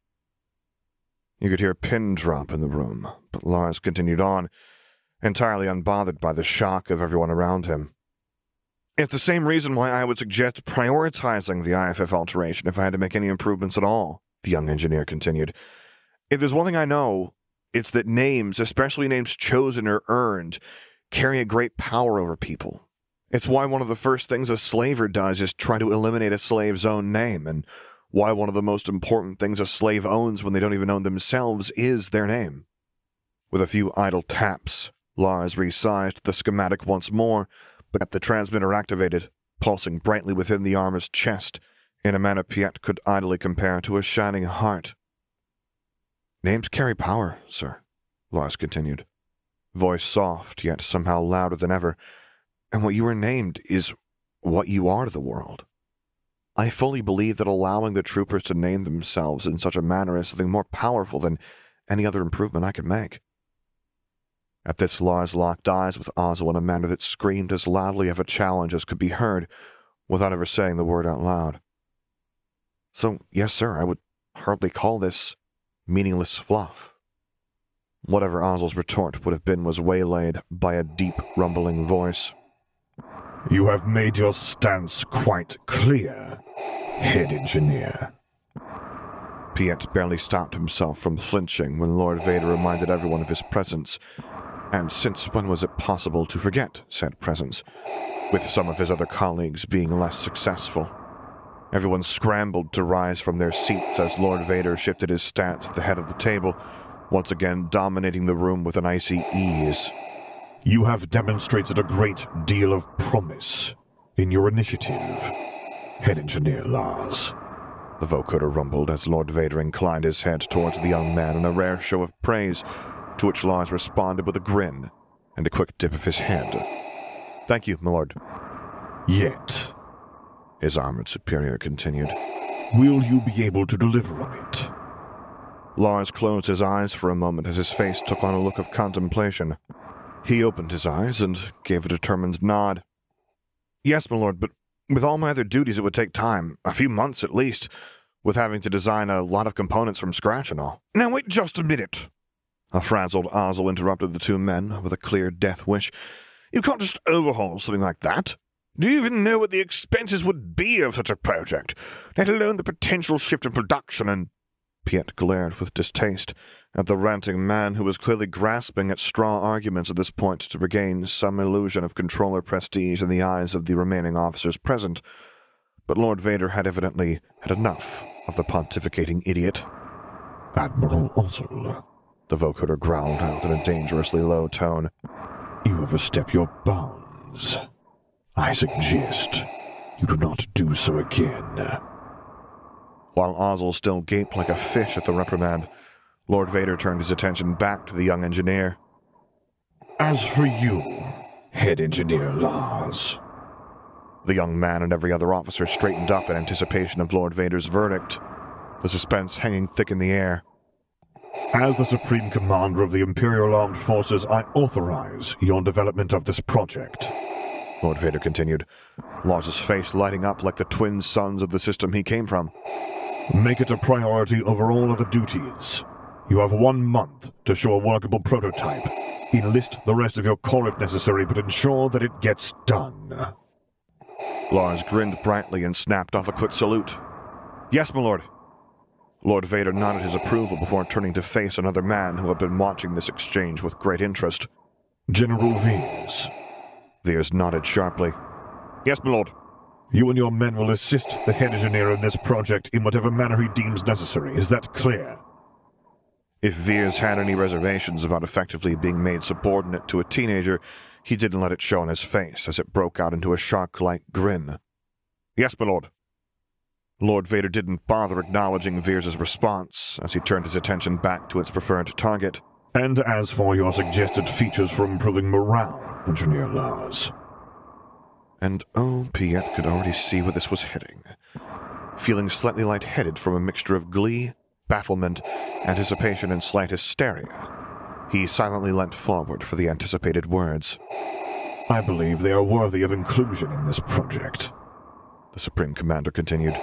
You could hear a pin drop in the room, but Lars continued on entirely unbothered by the shock of everyone around him. It's the same reason why I would suggest prioritizing the IFF alteration if I had to make any improvements at all, the young engineer continued. If there's one thing I know, it's that names, especially names chosen or earned, carry a great power over people. It's why one of the first things a slaver does is try to eliminate a slave's own name, and why one of the most important things a slave owns when they don't even own themselves is their name. With a few idle taps, Lars resized the schematic once more, but kept the transmitter activated, pulsing brightly within the armor's chest in a manner Piett could idly compare to a shining heart. Names carry power, sir, Lars continued, voice soft yet somehow louder than ever, and what you are named is what you are to the world. I fully believe that allowing the troopers to name themselves in such a manner is something more powerful than any other improvement I could make. At this, Lars locked eyes with Ozzel in a manner that screamed as loudly of a challenge as could be heard, without ever saying the word out loud. So, yes, sir, I would hardly call this meaningless fluff. Whatever Ozzel's retort would have been was waylaid by a deep, rumbling voice. You have made your stance quite clear, head engineer. Piett barely stopped himself from flinching when Lord Vader reminded everyone of his presence and since when was it possible to forget said presence, with some of his other colleagues being less successful? Everyone scrambled to rise from their seats as Lord Vader shifted his stance at the head of the table, once again dominating the room with an icy ease. You have demonstrated a great deal of promise in your initiative, Head Engineer Lars. The vocoder rumbled as Lord Vader inclined his head towards the young man in a rare show of praise to which Lars responded with a grin and a quick dip of his head. Thank you, my lord. Yet, his armored superior continued, will you be able to deliver on it? Lars closed his eyes for a moment as his face took on a look of contemplation. He opened his eyes and gave a determined nod. Yes, my lord, but with all my other duties it would take time, a few months at least, with having to design a lot of components from scratch and all. Now wait just a minute, a frazzled Ozzel interrupted the two men with a clear death wish. You can't just overhaul something like that. Do you even know what the expenses would be of such a project, let alone the potential shift in production and. Piett glared with distaste at the ranting man who was clearly grasping at straw arguments at this point to regain some illusion of controller prestige in the eyes of the remaining officers present. But Lord Vader had evidently had enough of the pontificating idiot. Admiral Ozzel, the vocoder growled out in a dangerously low tone. You overstep your bounds. I suggest you do not do so again. While Ozzel still gaped like a fish at the reprimand, Lord Vader turned his attention back to the young engineer. As for you, head engineer Lars. The young man and every other officer straightened up in anticipation of Lord Vader's verdict, the suspense hanging thick in the air. As the Supreme Commander of the Imperial Armed Forces, I authorize your development of this project. Lord Vader continued, Lars's face lighting up like the twin suns of the system he came from. Make it a priority over all other duties. You have one month to show a workable prototype. Enlist the rest of your corps if necessary, but ensure that it gets done. Lars grinned brightly and snapped off a quick salute. Yes, my lord. Lord Vader nodded his approval before turning to face another man who had been watching this exchange with great interest. General Veers. Veers nodded sharply. Yes, my lord. You and your men will assist the head engineer in this project in whatever manner he deems necessary. Is that clear? If Veers had any reservations about effectively being made subordinate to a teenager, he didn't let it show on his face as it broke out into a shark-like grin. Yes, my lord. Lord Vader didn't bother acknowledging Veers' response as he turned his attention back to its preferred target. And as for your suggested features for improving morale, Engineer Lars. And oh, Piett could already see where this was heading. Feeling slightly light-headed from a mixture of glee, bafflement, anticipation, and slight hysteria, he silently leant forward for the anticipated words. I believe they are worthy of inclusion in this project, the Supreme Commander continued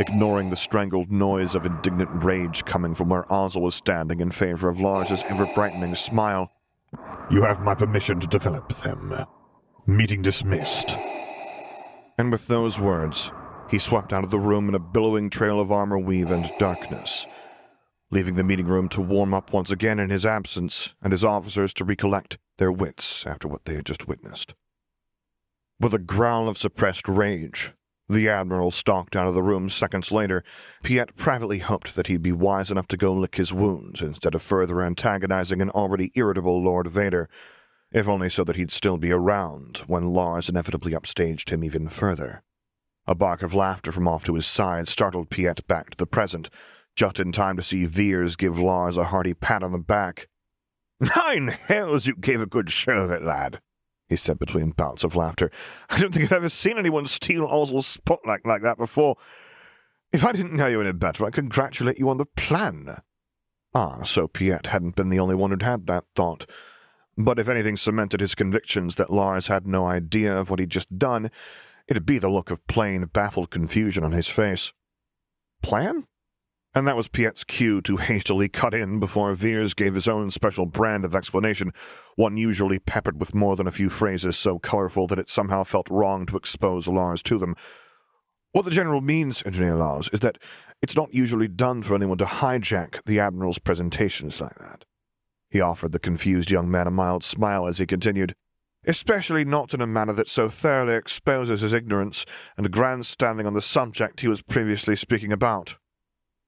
ignoring the strangled noise of indignant rage coming from where Ozzel was standing in favor of Lars's ever-brightening smile. You have my permission to develop them. Meeting dismissed. And with those words, he swept out of the room in a billowing trail of armor weave and darkness, leaving the meeting room to warm up once again in his absence and his officers to recollect their wits after what they had just witnessed. With a growl of suppressed rage, the Admiral stalked out of the room seconds later. Piett privately hoped that he'd be wise enough to go lick his wounds instead of further antagonizing an already irritable Lord Vader, if only so that he'd still be around when Lars inevitably upstaged him even further. A bark of laughter from off to his side startled Piett back to the present, just in time to see Veers give Lars a hearty pat on the back. Nine hells, you gave a good show of it, lad, he said between bouts of laughter. I don't think I've ever seen anyone steal Ozzel's spotlight like that before. If I didn't know you any better, I'd congratulate you on the plan. Ah, so Piett hadn't been the only one who'd had that thought. But if anything cemented his convictions that Lars had no idea of what he'd just done, it'd be the look of plain, baffled confusion on his face. Plan? And that was Piett's cue to hastily cut in before Veers gave his own special brand of explanation, one usually peppered with more than a few phrases so colorful that it somehow felt wrong to expose Lars to them. What the General means, Engineer Lars, is that it's not usually done for anyone to hijack the Admiral's presentations like that. He offered the confused young man a mild smile as he continued, especially not in a manner that so thoroughly exposes his ignorance and grandstanding on the subject he was previously speaking about.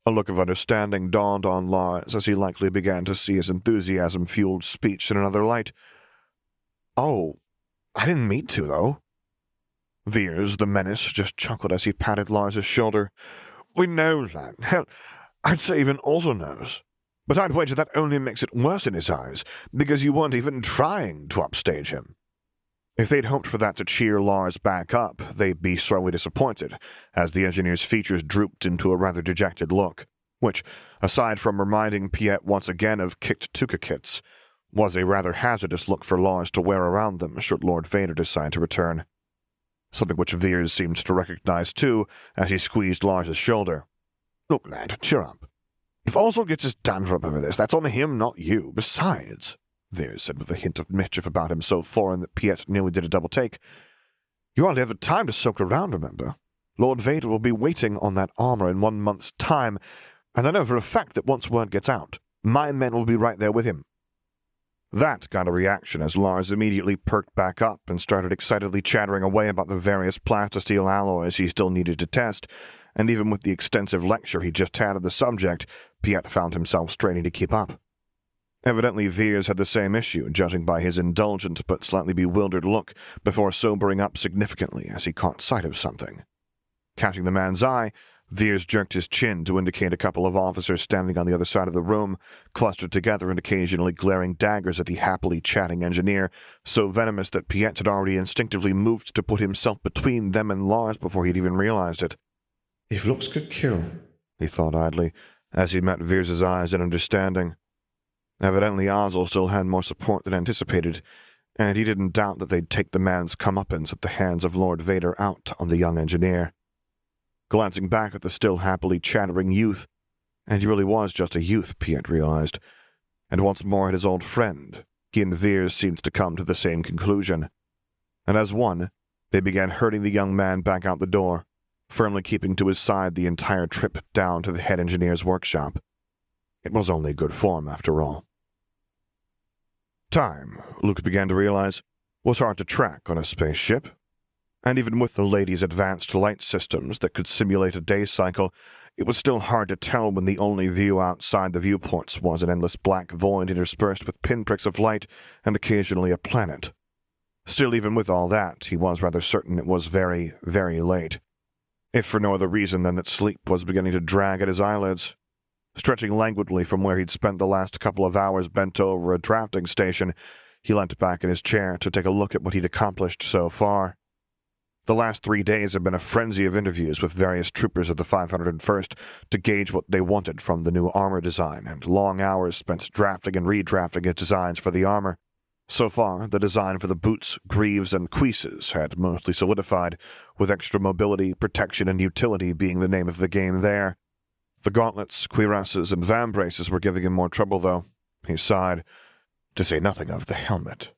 A look of understanding dawned on Lars as he likely began to see his enthusiasm fueled speech in another light. Oh, I didn't mean to, though. Veers, the menace, just chuckled as he patted Lars's shoulder. We know, lad. Hell, I'd say even Ozzel knows. But I'd wager that only makes it worse in his eyes, because you weren't even trying to upstage him. If they'd hoped for that to cheer Lars back up, they'd be sorely disappointed, as the engineer's features drooped into a rather dejected look, which, aside from reminding Piett once again of kicked tooka kits, was a rather hazardous look for Lars to wear around them should Lord Vader decide to return. Something which Veers seemed to recognize too, as he squeezed Lars's shoulder. Look, lad, cheer up. If Ozzel gets his dander up over this, that's on him, not you. Besides, Veers said with a hint of mischief about him so foreign that Piett nearly did a double take. You hardly have the time to soak around, remember? Lord Vader will be waiting on that armor in one month's time, and I know for a fact that once word gets out, my men will be right there with him. That got a reaction as Lars immediately perked back up and started excitedly chattering away about the various plastisteel alloys he still needed to test, and even with the extensive lecture he just had on the subject, Piett found himself straining to keep up. Evidently, Veers had the same issue, judging by his indulgent but slightly bewildered look, before sobering up significantly as he caught sight of something. Catching the man's eye, Veers jerked his chin to indicate a couple of officers standing on the other side of the room, clustered together and occasionally glaring daggers at the happily chatting engineer, so venomous that Piett had already instinctively moved to put himself between them and Lars before he'd even realized it. If looks could kill, he thought idly, as he met Veers's eyes in understanding. Evidently, Ozzel still had more support than anticipated, and he didn't doubt that they'd take the man's comeuppance at the hands of Lord Vader out on the young engineer. Glancing back at the still happily chattering youth, and he really was just a youth, Piett realized, and once more at his old friend, he and Veers seemed to come to the same conclusion. And as one, they began herding the young man back out the door, firmly keeping to his side the entire trip down to the head engineer's workshop. It was only good form, after all. Time, Luke began to realize, was hard to track on a spaceship. And even with the lady's advanced light systems that could simulate a day cycle, it was still hard to tell when the only view outside the viewports was an endless black void interspersed with pinpricks of light and occasionally a planet. Still, even with all that, he was rather certain it was very, very late. If for no other reason than that sleep was beginning to drag at his eyelids. Stretching languidly from where he'd spent the last couple of hours bent over a drafting station, he leant back in his chair to take a look at what he'd accomplished so far. The last three days had been a frenzy of interviews with various troopers of the 501st to gauge what they wanted from the new armor design, and long hours spent drafting and redrafting his designs for the armor. So far, the design for the boots, greaves, and cuisses had mostly solidified, with extra mobility, protection, and utility being the name of the game there. The gauntlets, cuirasses, and vambraces were giving him more trouble, though. He sighed, to say nothing of the helmet.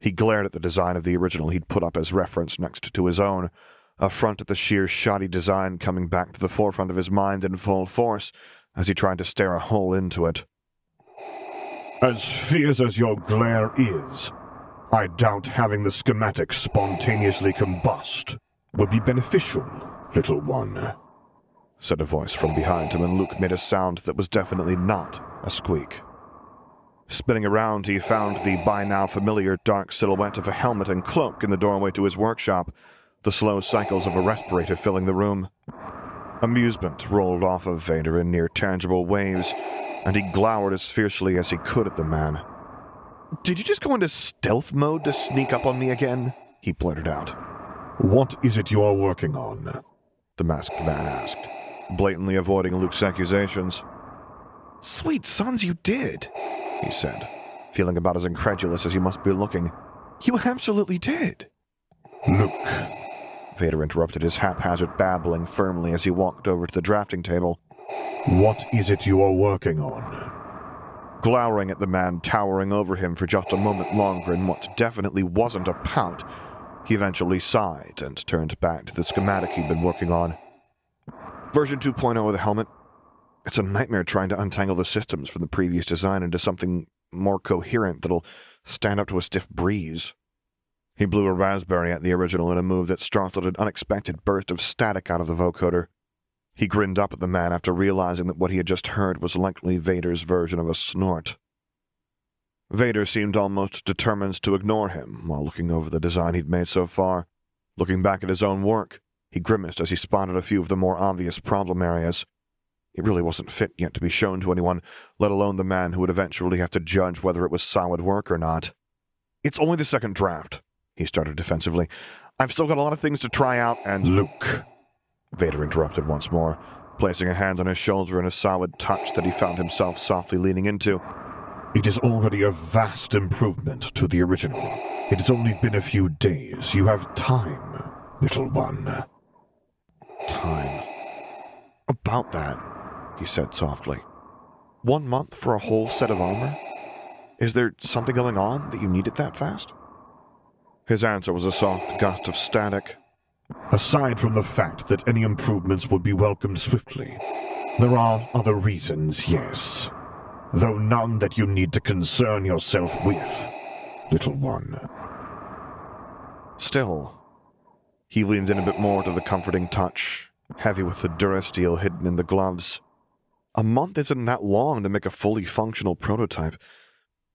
He glared at the design of the original he'd put up as reference next to his own, a front at the sheer shoddy design coming back to the forefront of his mind in full force as he tried to stare a hole into it. As fierce as your glare is, I doubt having the schematic spontaneously combust would be beneficial, little one, said a voice from behind him, and Luke made a sound that was definitely not a squeak. Spinning around, he found the by now familiar dark silhouette of a helmet and cloak in the doorway to his workshop, the slow cycles of a respirator filling the room. Amusement rolled off of Vader in near tangible waves, and he glowered as fiercely as he could at the man. Did you just go into stealth mode to sneak up on me again? he blurted out. What is it you are working on? The masked man asked, blatantly avoiding Luke's accusations. Sweet suns, you did, he said, feeling about as incredulous as he must be looking. You absolutely did. Luke. Vader interrupted his haphazard babbling firmly as he walked over to the drafting table. What is it you are working on? Glowering at the man towering over him for just a moment longer in what definitely wasn't a pout, he eventually sighed and turned back to the schematic he'd been working on. Version 2.0 of the helmet it's a nightmare trying to untangle the systems from the previous design into something more coherent that'll stand up to a stiff breeze. He blew a raspberry at the original in a move that startled an unexpected burst of static out of the vocoder. He grinned up at the man after realizing that what he had just heard was likely Vader's version of a snort. Vader seemed almost determined to ignore him while looking over the design he'd made so far. Looking back at his own work, he grimaced as he spotted a few of the more obvious problem areas. It really wasn't fit yet to be shown to anyone, let alone the man who would eventually have to judge whether it was solid work or not. It's only the second draft, he started defensively. I've still got a lot of things to try out, and. Luke, Vader interrupted once more, placing a hand on his shoulder in a solid touch that he found himself softly leaning into. It is already a vast improvement to the original. It has only been a few days. You have time, little one. Time. About that, he said softly. One month for a whole set of armor? Is there something going on that you need it that fast? His answer was a soft gust of static. Aside from the fact that any improvements would be welcomed swiftly, there are other reasons, yes. Though none that you need to concern yourself with, little one. Still, he leaned in a bit more to the comforting touch, heavy with the durasteel hidden in the gloves. A month isn't that long to make a fully functional prototype,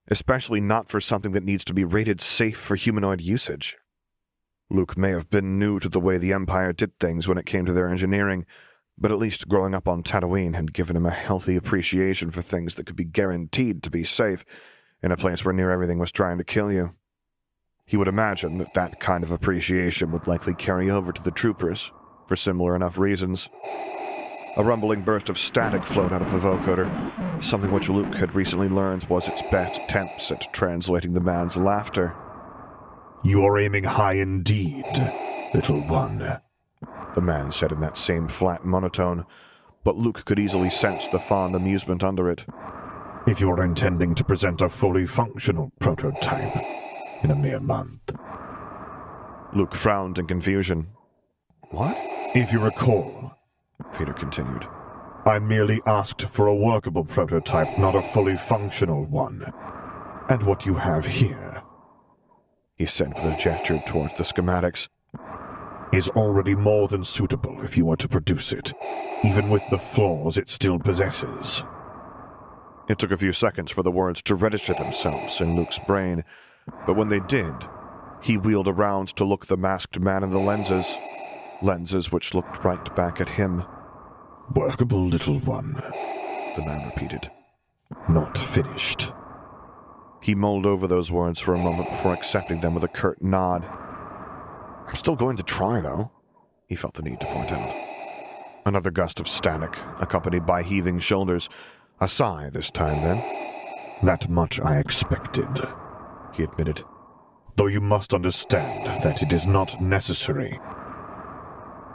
especially not for something that needs to be rated safe for humanoid usage. Luke may have been new to the way the Empire did things when it came to their engineering, but at least growing up on Tatooine had given him a healthy appreciation for things that could be guaranteed to be safe in a place where near everything was trying to kill you. He would imagine that that kind of appreciation would likely carry over to the troopers, for similar enough reasons. A rumbling burst of static flowed out of the vocoder, something which Luke had recently learned was its best attempts at translating the man's laughter. You are aiming high indeed, little one. The man said in that same flat monotone, but Luke could easily sense the fond amusement under it. If you are intending to present a fully functional prototype in a mere month. Luke frowned in confusion. What? If you recall, Peter continued. I merely asked for a workable prototype, not a fully functional one. And what you have here, he said with a gesture towards the schematics, is already more than suitable if you were to produce it, even with the flaws it still possesses. It took a few seconds for the words to register themselves in Luke's brain, but when they did, he wheeled around to look the masked man in the lenses, lenses which looked right back at him. Workable little one, the man repeated. Not finished. He mulled over those words for a moment before accepting them with a curt nod. I'm still going to try, though, he felt the need to point out. Another gust of static, accompanied by heaving shoulders. A sigh this time, then. That much I expected, he admitted. Though you must understand that it is not necessary.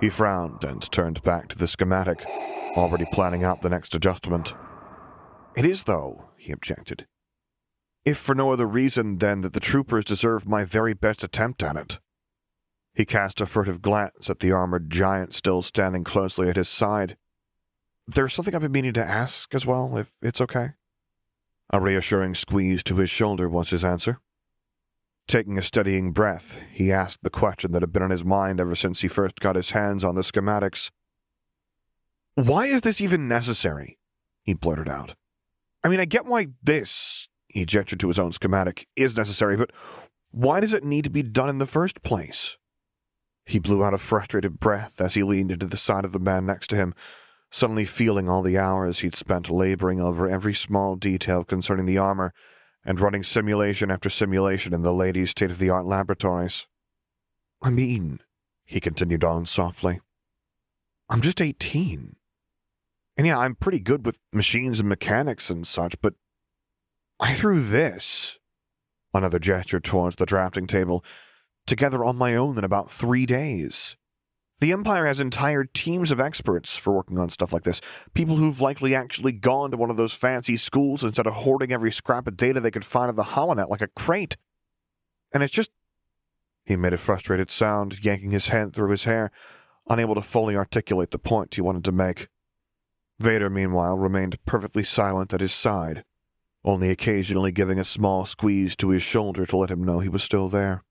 He frowned and turned back to the schematic, already planning out the next adjustment. It is, though, he objected. If for no other reason than that the troopers deserve my very best attempt at it. He cast a furtive glance at the armored giant still standing closely at his side. There's something I've been meaning to ask as well, if it's okay. A reassuring squeeze to his shoulder was his answer. Taking a steadying breath, he asked the question that had been on his mind ever since he first got his hands on the schematics. Why is this even necessary? he blurted out. I mean, I get why this, he gestured to his own schematic, is necessary, but why does it need to be done in the first place? He blew out a frustrated breath as he leaned into the side of the man next to him, suddenly feeling all the hours he'd spent laboring over every small detail concerning the armor and running simulation after simulation in the lady's state of the art laboratories. I mean, he continued on softly, I'm just 18. And yeah, I'm pretty good with machines and mechanics and such, but I threw this, another gesture towards the drafting table, together on my own in about three days. The Empire has entire teams of experts for working on stuff like this. People who've likely actually gone to one of those fancy schools instead of hoarding every scrap of data they could find in the holonet like a crate. And it's just. He made a frustrated sound, yanking his hand through his hair, unable to fully articulate the point he wanted to make. Vader, meanwhile, remained perfectly silent at his side, only occasionally giving a small squeeze to his shoulder to let him know he was still there.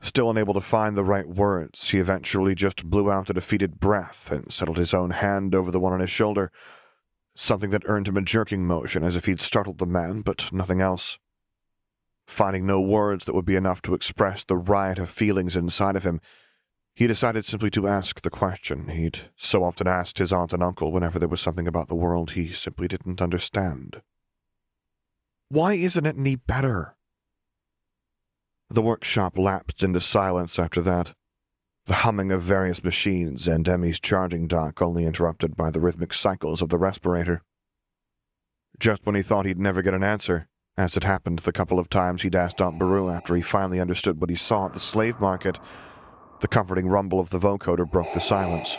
Still unable to find the right words, he eventually just blew out a defeated breath and settled his own hand over the one on his shoulder, something that earned him a jerking motion as if he'd startled the man, but nothing else. Finding no words that would be enough to express the riot of feelings inside of him, he decided simply to ask the question he'd so often asked his aunt and uncle whenever there was something about the world he simply didn't understand. Why isn't it any better? The workshop lapsed into silence after that, the humming of various machines and Emmy's charging dock only interrupted by the rhythmic cycles of the respirator. Just when he thought he'd never get an answer, as had happened the couple of times he'd asked Aunt Beru after he finally understood what he saw at the slave market, the comforting rumble of the vocoder broke the silence.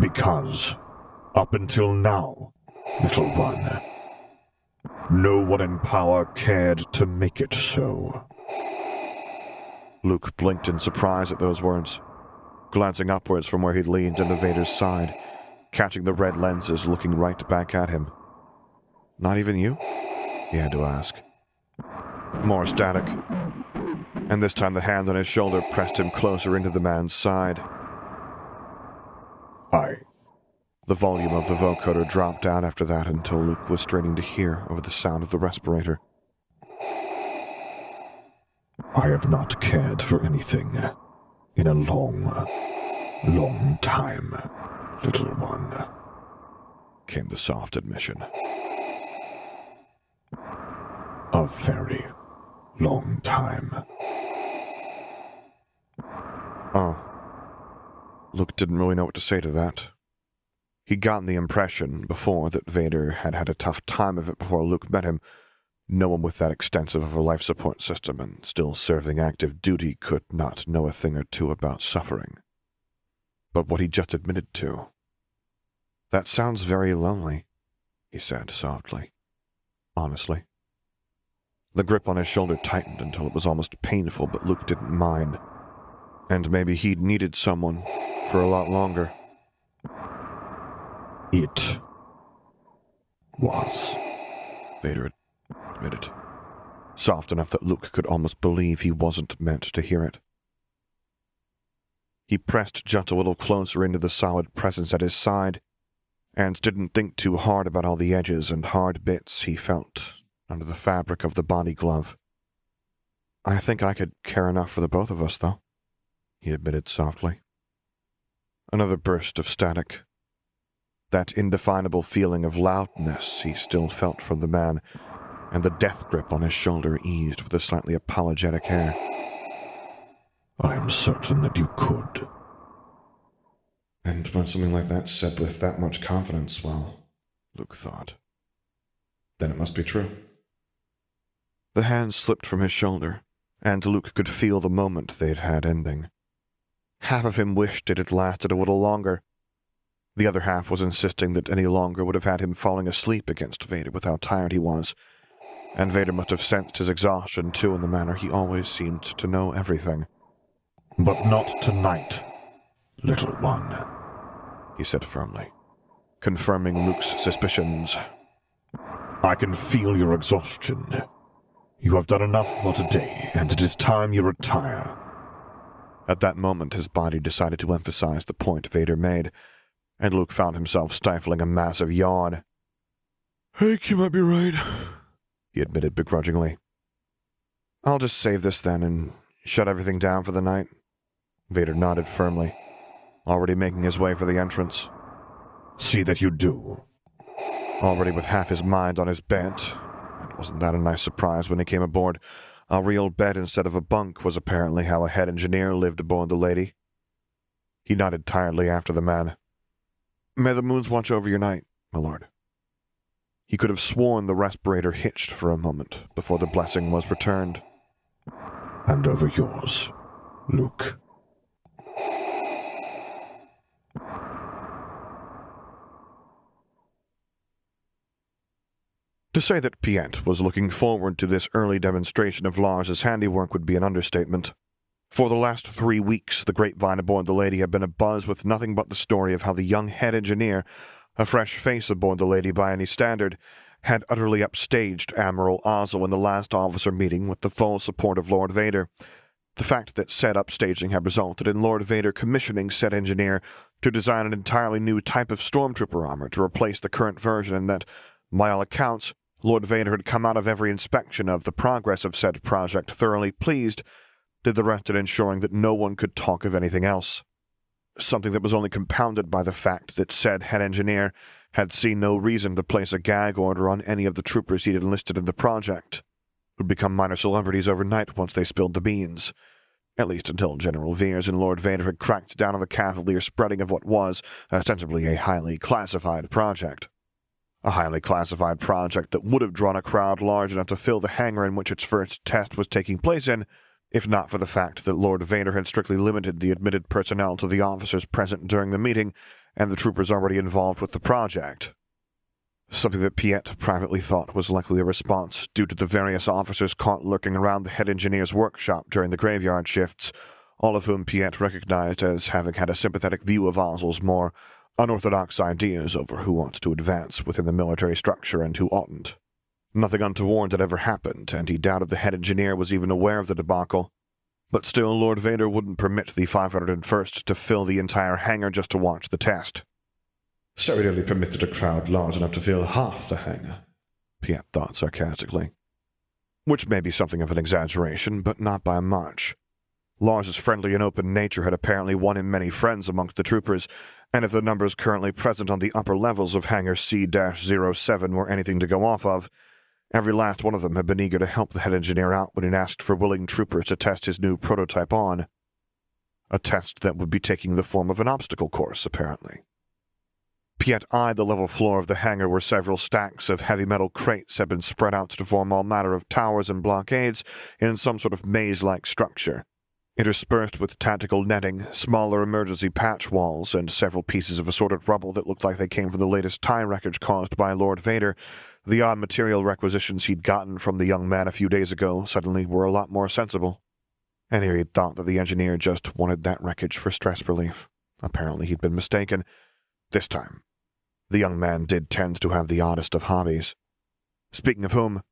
Because, up until now, little one, no one in power cared to make it so. Luke blinked in surprise at those words, glancing upwards from where he'd leaned into Vader's side, catching the red lenses looking right back at him. Not even you? He had to ask. More static. And this time the hand on his shoulder pressed him closer into the man's side. I the volume of the vocoder dropped out after that until Luke was straining to hear over the sound of the respirator. I have not cared for anything in a long, long time, little one, came the soft admission. A very long time. Oh. Luke didn't really know what to say to that. He'd gotten the impression before that Vader had had a tough time of it before Luke met him, no one with that extensive of a life support system and still serving active duty could not know a thing or two about suffering. But what he just admitted to. That sounds very lonely, he said softly. Honestly. The grip on his shoulder tightened until it was almost painful, but Luke didn't mind. And maybe he'd needed someone for a lot longer. It was, Vader admitted, soft enough that Luke could almost believe he wasn't meant to hear it. He pressed just a little closer into the solid presence at his side, and didn't think too hard about all the edges and hard bits he felt under the fabric of the body glove. I think I could care enough for the both of us, though, he admitted softly. Another burst of static. That indefinable feeling of loudness he still felt from the man, and the death grip on his shoulder eased with a slightly apologetic air. I am certain that you could. And when something like that's said with that much confidence, well, Luke thought, then it must be true. The hand slipped from his shoulder, and Luke could feel the moment they'd had ending. Half of him wished it had lasted a little longer. The other half was insisting that any longer would have had him falling asleep against Vader with how tired he was. And Vader must have sensed his exhaustion, too, in the manner he always seemed to know everything. But not tonight, little one, he said firmly, confirming Luke's suspicions. I can feel your exhaustion. You have done enough for today, and it is time you retire. At that moment, his body decided to emphasize the point Vader made, and Luke found himself stifling a massive yawn. Hank, you might be right, he admitted begrudgingly. I'll just save this then and shut everything down for the night. Vader nodded firmly, already making his way for the entrance. See that you do. Already with half his mind on his bed, and wasn't that a nice surprise when he came aboard? A real bed instead of a bunk was apparently how a head engineer lived aboard the lady. He nodded tiredly after the man. May the moons watch over your night, my lord. He could have sworn the respirator hitched for a moment before the blessing was returned. And over yours, Luke. To say that Piett was looking forward to this early demonstration of Lars's handiwork would be an understatement. For the last three weeks, the grapevine aboard the Lady had been abuzz with nothing but the story of how the young head engineer, a fresh face aboard the Lady by any standard, had utterly upstaged Admiral Ozzel in the last officer meeting with the full support of Lord Vader. The fact that said upstaging had resulted in Lord Vader commissioning said engineer to design an entirely new type of stormtrooper armor to replace the current version, and that, by all accounts, Lord Vader had come out of every inspection of the progress of said project thoroughly pleased, did the rest in ensuring that no one could talk of anything else. Something that was only compounded by the fact that said head engineer had seen no reason to place a gag order on any of the troopers he'd enlisted in the project, who'd become minor celebrities overnight once they spilled the beans. At least until General Veers and Lord Vader had cracked down on the cavalier spreading of what was, ostensibly, a highly classified project a highly classified project that would have drawn a crowd large enough to fill the hangar in which its first test was taking place in, if not for the fact that Lord Vader had strictly limited the admitted personnel to the officers present during the meeting and the troopers already involved with the project. Something that Piett privately thought was likely a response due to the various officers caught lurking around the head engineer's workshop during the graveyard shifts, all of whom Piett recognized as having had a sympathetic view of Ozzel's more unorthodox ideas over who ought to advance within the military structure and who oughtn't. Nothing untoward had ever happened, and he doubted the head engineer was even aware of the debacle. But still, Lord Vader wouldn't permit the 501st to fill the entire hangar just to watch the test. So he'd only permitted a crowd large enough to fill half the hangar, Piett thought sarcastically. Which may be something of an exaggeration, but not by much. Lars's friendly and open nature had apparently won him many friends amongst the troopers, and if the numbers currently present on the upper levels of Hangar C 07 were anything to go off of, every last one of them had been eager to help the head engineer out when he asked for willing troopers to test his new prototype on. A test that would be taking the form of an obstacle course, apparently. Piett eyed the level floor of the hangar where several stacks of heavy metal crates had been spread out to form all manner of towers and blockades in some sort of maze like structure. Interspersed with tactical netting, smaller emergency patch walls, and several pieces of assorted rubble that looked like they came from the latest time wreckage caused by Lord Vader, the odd material requisitions he'd gotten from the young man a few days ago suddenly were a lot more sensible. And here he'd thought that the engineer just wanted that wreckage for stress relief. Apparently he'd been mistaken. This time. The young man did tend to have the oddest of hobbies. Speaking of whom,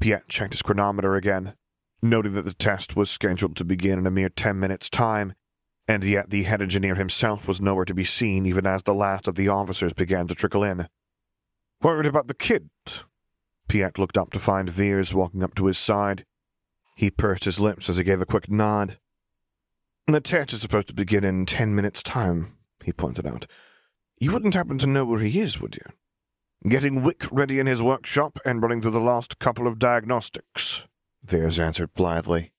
Piett checked his chronometer again, noting that the test was scheduled to begin in a mere ten minutes' time, and yet the head engineer himself was nowhere to be seen even as the last of the officers began to trickle in. Worried about the kid? Piett looked up to find Veers walking up to his side. He pursed his lips as he gave a quick nod. The test is supposed to begin in ten minutes' time, he pointed out. You wouldn't happen to know where he is, would you? Getting Wick ready in his workshop and running through the last couple of diagnostics, Veers answered blithely.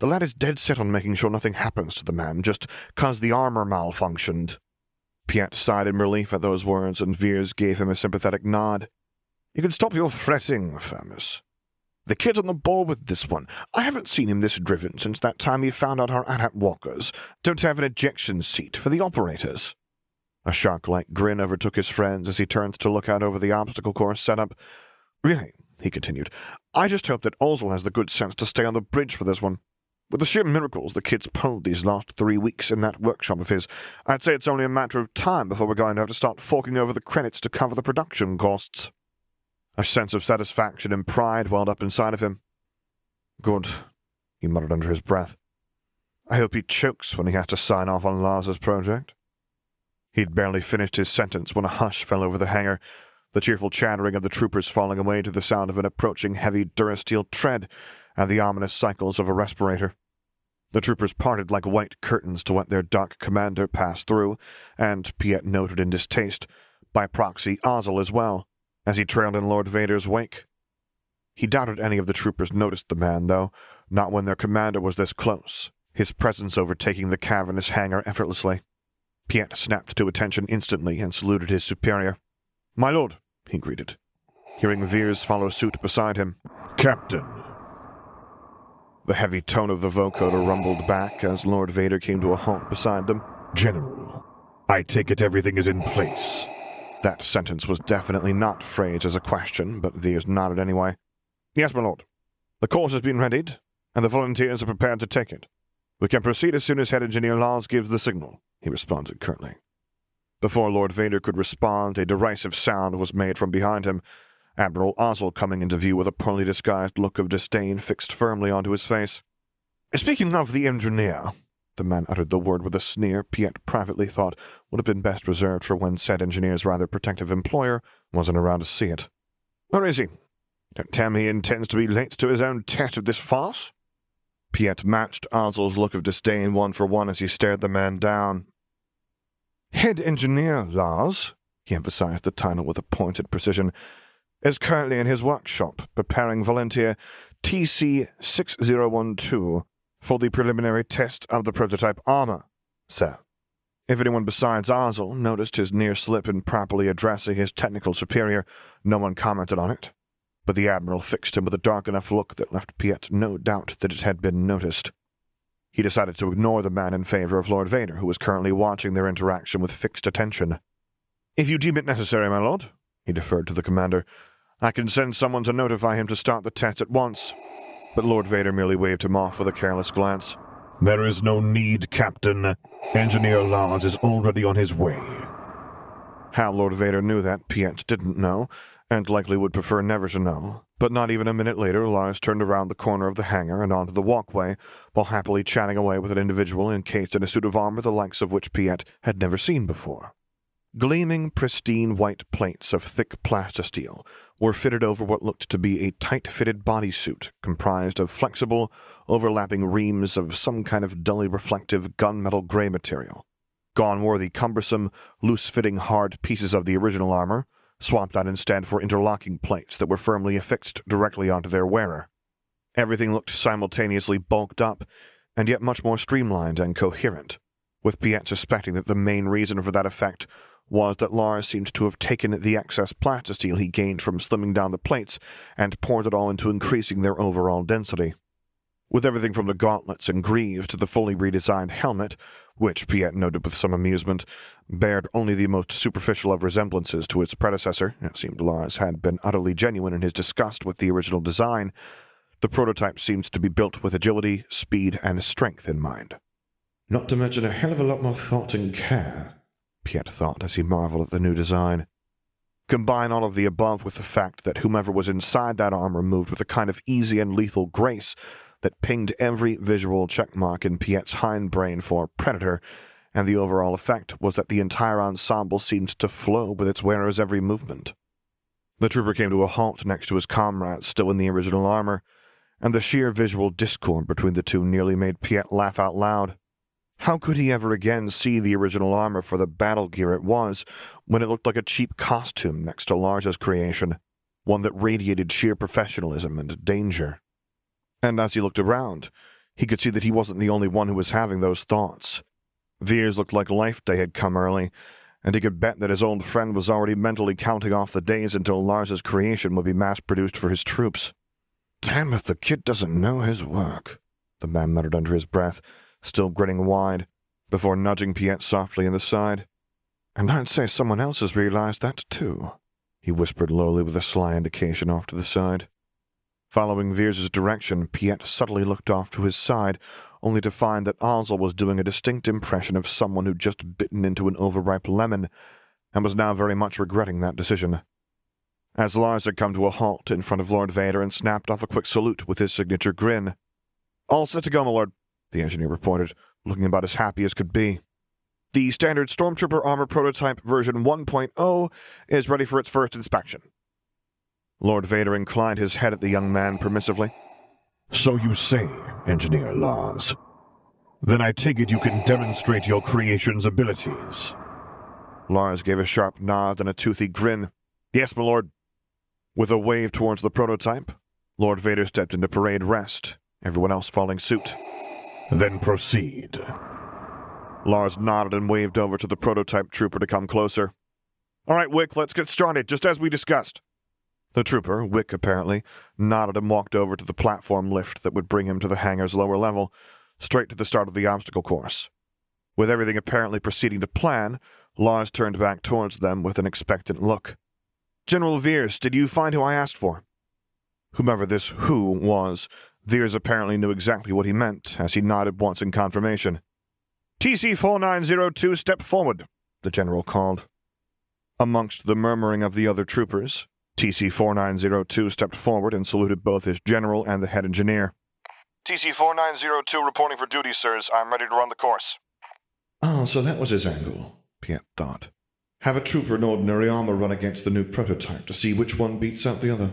The lad is dead set on making sure nothing happens to the man, just 'cause the armor malfunctioned. Piett sighed in relief at those words, and Veers gave him a sympathetic nod. You can stop your fretting, Firmus. The kid's on the ball with this one. I haven't seen him this driven since that time he found out our AT-AT walkers don't have an ejection seat for the operators. A shark-like grin overtook his friends as he turned to look out over the obstacle course setup. Really, he continued, I just hope that Ozzel has the good sense to stay on the bridge for this one. With the sheer miracles the kid's pulled these last three weeks in that workshop of his, I'd say it's only a matter of time before we're going to have to start forking over the credits to cover the production costs. A sense of satisfaction and pride welled up inside of him. Good, he muttered under his breath. I hope he chokes when he has to sign off on Lars's project. He'd barely finished his sentence when a hush fell over the hangar, the cheerful chattering of the troopers falling away to the sound of an approaching heavy durasteel tread and the ominous cycles of a respirator. The troopers parted like white curtains to let their dark commander pass through, and, Piett noted in distaste, by proxy Ozzel as well, as he trailed in Lord Vader's wake. He doubted any of the troopers noticed the man, though, not when their commander was this close, his presence overtaking the cavernous hangar effortlessly. Piett snapped to attention instantly and saluted his superior. My lord, he greeted, hearing Veers follow suit beside him. Captain. The heavy tone of the vocoder rumbled back as Lord Vader came to a halt beside them. General, I take it everything is in place. That sentence was definitely not phrased as a question, but Veers nodded anyway. Yes, my lord. The course has been readied, and the volunteers are prepared to take it. We can proceed as soon as Head Engineer Lars gives the signal, he responded curtly. Before Lord Vader could respond, a derisive sound was made from behind him, Admiral Ozzel coming into view with a poorly disguised look of disdain fixed firmly onto his face. Speaking of the engineer, the man uttered the word with a sneer Piett privately thought would have been best reserved for when said engineer's rather protective employer wasn't around to see it. Where is he? Don't tell me he intends to be late to his own test of this farce? Piett matched Ozzel's look of disdain one for one as he stared the man down. Head engineer Lars, he emphasized the title with a pointed precision, is currently in his workshop preparing volunteer TC 6012 for the preliminary test of the prototype armor, sir. If anyone besides Ozzel noticed his near slip in properly addressing his technical superior, no one commented on it. But the Admiral fixed him with a dark enough look that left Piett no doubt that it had been noticed. He decided to ignore the man in favor of Lord Vader, who was currently watching their interaction with fixed attention. If you deem it necessary, my lord, he deferred to the commander, I can send someone to notify him to start the test at once. But Lord Vader merely waved him off with a careless glance. There is no need, Captain. Engineer Lars is already on his way. How Lord Vader knew that, Piett didn't know, and likely would prefer never to know. But not even a minute later, Lars turned around the corner of the hangar and onto the walkway, while happily chatting away with an individual encased in a suit of armor the likes of which Piett had never seen before. Gleaming, pristine white plates of thick plastisteel were fitted over what looked to be a tight-fitted bodysuit comprised of flexible, overlapping reams of some kind of dully reflective gunmetal gray material. Gone were the cumbersome, loose-fitting hard pieces of the original armor, swapped out instead for interlocking plates that were firmly affixed directly onto their wearer. Everything looked simultaneously bulked up, and yet much more streamlined and coherent, with Piett suspecting that the main reason for that effect was that Lars seemed to have taken the excess plastisteel he gained from slimming down the plates and poured it all into increasing their overall density. With everything from the gauntlets and greaves to the fully redesigned helmet, which Piett noted with some amusement, bared only the most superficial of resemblances to its predecessor, it seemed Lars had been utterly genuine in his disgust with the original design, the prototype seemed to be built with agility, speed, and strength in mind. Not to mention a hell of a lot more thought and care, Piett thought as he marveled at the new design. Combine all of the above with the fact that whomever was inside that armor moved with a kind of easy and lethal grace that pinged every visual checkmark in Piett's hindbrain for Predator, and the overall effect was that the entire ensemble seemed to flow with its wearer's every movement. The trooper came to a halt next to his comrades still in the original armor, and the sheer visual discord between the two nearly made Piett laugh out loud. How could he ever again see the original armor for the battle gear it was, when it looked like a cheap costume next to Lars's creation, one that radiated sheer professionalism and danger? And as he looked around, he could see that he wasn't the only one who was having those thoughts. Veers looked like Life Day had come early, and he could bet that his old friend was already mentally counting off the days until Lars's creation would be mass produced for his troops. Damn if the kid doesn't know his work, the man muttered under his breath, still grinning wide, before nudging Piett softly in the side. And I'd say someone else has realized that too, he whispered lowly with a sly indication off to the side. Following Veers's direction, Piett subtly looked off to his side, only to find that Ozzel was doing a distinct impression of someone who'd just bitten into an overripe lemon, and was now very much regretting that decision. As Lars had come to a halt in front of Lord Vader and snapped off a quick salute with his signature grin. All set to go, my lord, the engineer reported, looking about as happy as could be. The standard Stormtrooper armor prototype version 1.0 is ready for its first inspection. Lord Vader inclined his head at the young man permissively. So you say, Engineer Lars. Then I take it you can demonstrate your creation's abilities. Lars gave a sharp nod and a toothy grin. Yes, my lord. With a wave towards the prototype, Lord Vader stepped into parade rest, everyone else following suit. Then proceed. Lars nodded and waved over to the prototype trooper to come closer. All right, Wick, let's get started, just as we discussed. The trooper, Wick apparently, nodded and walked over to the platform lift that would bring him to the hangar's lower level, straight to the start of the obstacle course. With everything apparently proceeding to plan, Lars turned back towards them with an expectant look. General Veers, did you find who I asked for? Whomever this who was, Veers apparently knew exactly what he meant, as he nodded once in confirmation. TC 4902, step forward, the general called. Amongst the murmuring of the other troopers, TC 4902 stepped forward and saluted both his general and the head engineer. TC 4902 reporting for duty, sirs. I'm ready to run the course. Ah, so that was his angle, Piett thought. Have a trooper in ordinary armor run against the new prototype to see which one beats out the other.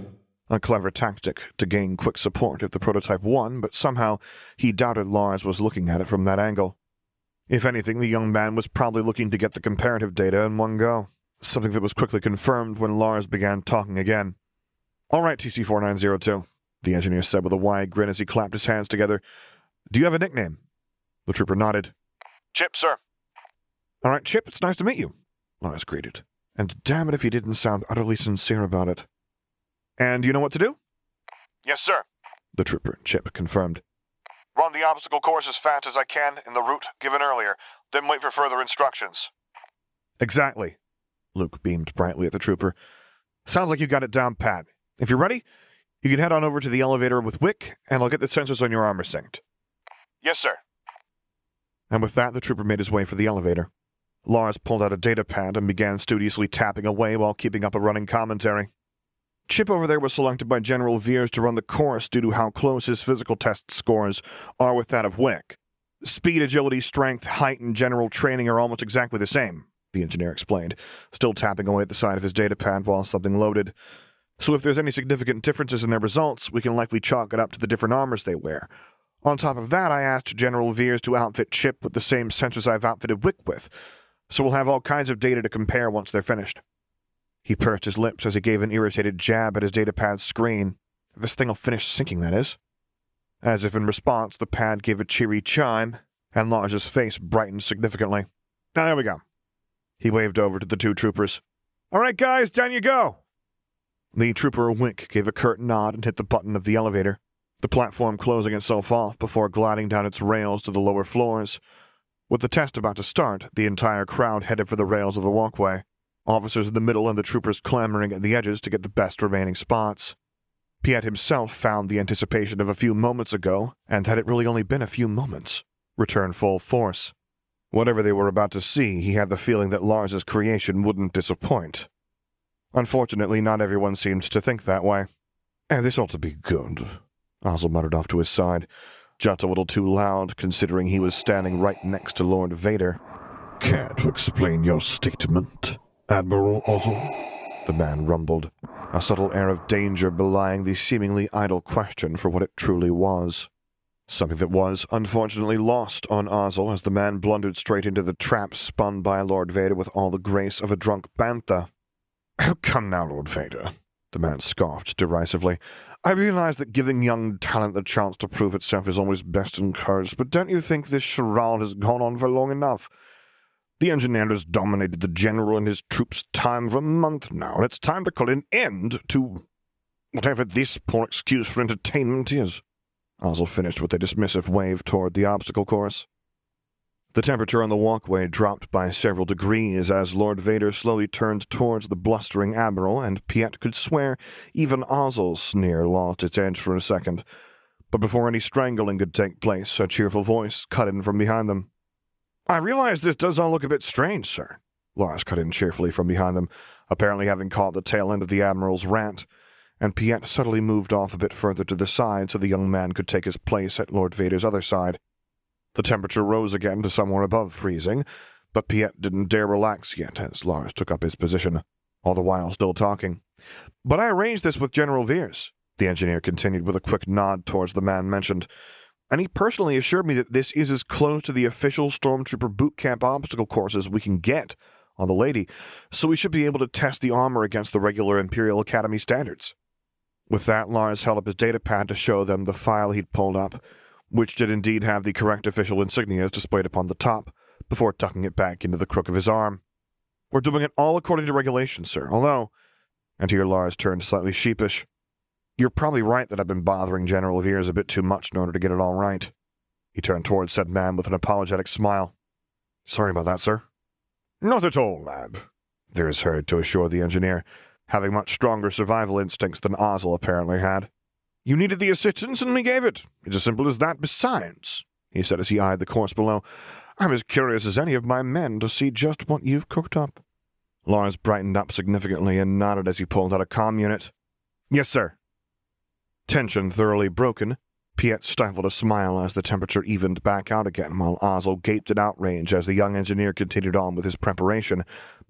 A clever tactic to gain quick support if the prototype won, but somehow he doubted Lars was looking at it from that angle. If anything, the young man was probably looking to get the comparative data in one go something that was quickly confirmed when Lars began talking again. All right, TC 4902, the engineer said with a wide grin as he clapped his hands together. Do you have a nickname? The trooper nodded. Chip, sir. All right, Chip, it's nice to meet you, Lars greeted. And damn it if he didn't sound utterly sincere about it. And you know what to do? Yes, sir, the trooper, Chip, confirmed. Run the obstacle course as fast as I can in the route given earlier, then wait for further instructions. Exactly, Luke beamed brightly at the trooper. Sounds like you got it down pat. If you're ready, you can head on over to the elevator with Wick, and I'll get the sensors on your armor synced. Yes, sir. And with that, the trooper made his way for the elevator. Lars pulled out a data pad and began studiously tapping away while keeping up a running commentary. Chip over there was selected by General Veers to run the course due to how close his physical test scores are with that of Wick. Speed, agility, strength, height, and general training are almost exactly the same the engineer explained, still tapping away at the side of his datapad while something loaded. So if there's any significant differences in their results, we can likely chalk it up to the different armors they wear. On top of that, I asked General Veers to outfit Chip with the same sensors I've outfitted Wick with, so we'll have all kinds of data to compare once they're finished. He pursed his lips as he gave an irritated jab at his datapad's screen. This thing'll finish syncing, that is. As if in response, the pad gave a cheery chime, and Lars's face brightened significantly. Now, there we go. He waved over to the two troopers. All right, guys, down you go. The trooper a Wick gave a curt nod and hit the button of the elevator, the platform closing itself off before gliding down its rails to the lower floors. With the test about to start, the entire crowd headed for the rails of the walkway, officers in the middle and the troopers clamoring at the edges to get the best remaining spots. Piett himself found the anticipation of a few moments ago, and had it really only been a few moments, return full force. Whatever they were about to see, he had the feeling that Lars's creation wouldn't disappoint. Unfortunately, not everyone seemed to think that way. Eh, this ought to be good, Ozzel muttered off to his side, just a little too loud considering he was standing right next to Lord Vader. Care to explain your statement, Admiral Ozzel? The man rumbled, a subtle air of danger belying the seemingly idle question for what it truly was. Something that was, unfortunately, lost on Ozzel as the man blundered straight into the trap spun by Lord Vader with all the grace of a drunk bantha. Oh, come now, Lord Vader, the man scoffed derisively. I realize that giving young talent the chance to prove itself is always best encouraged, but don't you think this charade has gone on for long enough? The engineer has dominated the general and his troops' time for a month now, and it's time to call an end to whatever this poor excuse for entertainment is. Ozzel finished with a dismissive wave toward the obstacle course. The temperature on the walkway dropped by several degrees as Lord Vader slowly turned towards the blustering Admiral, and Piett could swear even Ozzel's sneer lost its edge for a second. But before any strangling could take place, a cheerful voice cut in from behind them. I realize this does all look a bit strange, sir. Lars cut in cheerfully from behind them, apparently having caught the tail end of the Admiral's rant, and Piett subtly moved off a bit further to the side so the young man could take his place at Lord Vader's other side. The temperature rose again to somewhere above freezing, but Piett didn't dare relax yet as Lars took up his position, all the while still talking. But I arranged this with General Veers, the engineer continued with a quick nod towards the man mentioned, and he personally assured me that this is as close to the official Stormtrooper boot camp obstacle course as we can get on the Lady, so we should be able to test the armor against the regular Imperial Academy standards. With that, Lars held up his datapad to show them the file he'd pulled up, which did indeed have the correct official insignias displayed upon the top, before tucking it back into the crook of his arm. We're doing it all according to regulations, sir, although, and here Lars turned slightly sheepish, you're probably right that I've been bothering General Veers a bit too much in order to get it all right. He turned towards said man with an apologetic smile. Sorry about that, sir. Not at all, lad, Veers heard to assure the engineer, having much stronger survival instincts than Ozzel apparently had. You needed the assistance, and we gave it. It's as simple as that. Besides, he said as he eyed the course below, I'm as curious as any of my men to see just what you've cooked up. Lars brightened up significantly and nodded as he pulled out a com unit. Yes, sir. Tension thoroughly broken, Piett stifled a smile as the temperature evened back out again, while Ozzel gaped in outrage as the young engineer continued on with his preparation,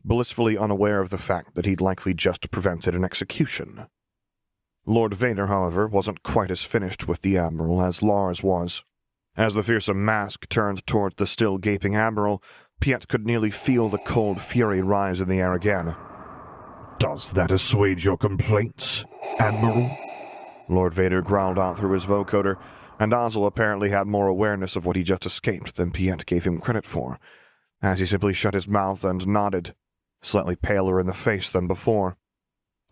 blissfully unaware of the fact that he'd likely just prevented an execution. Lord Vader, however, wasn't quite as finished with the Admiral as Lars was. As the fearsome mask turned toward the still gaping Admiral, Piett could nearly feel the cold fury rise in the air again. Does that assuage your complaints, Admiral? Lord Vader growled out through his vocoder, and Ozzel apparently had more awareness of what he just escaped than Piett gave him credit for, as he simply shut his mouth and nodded, slightly paler in the face than before.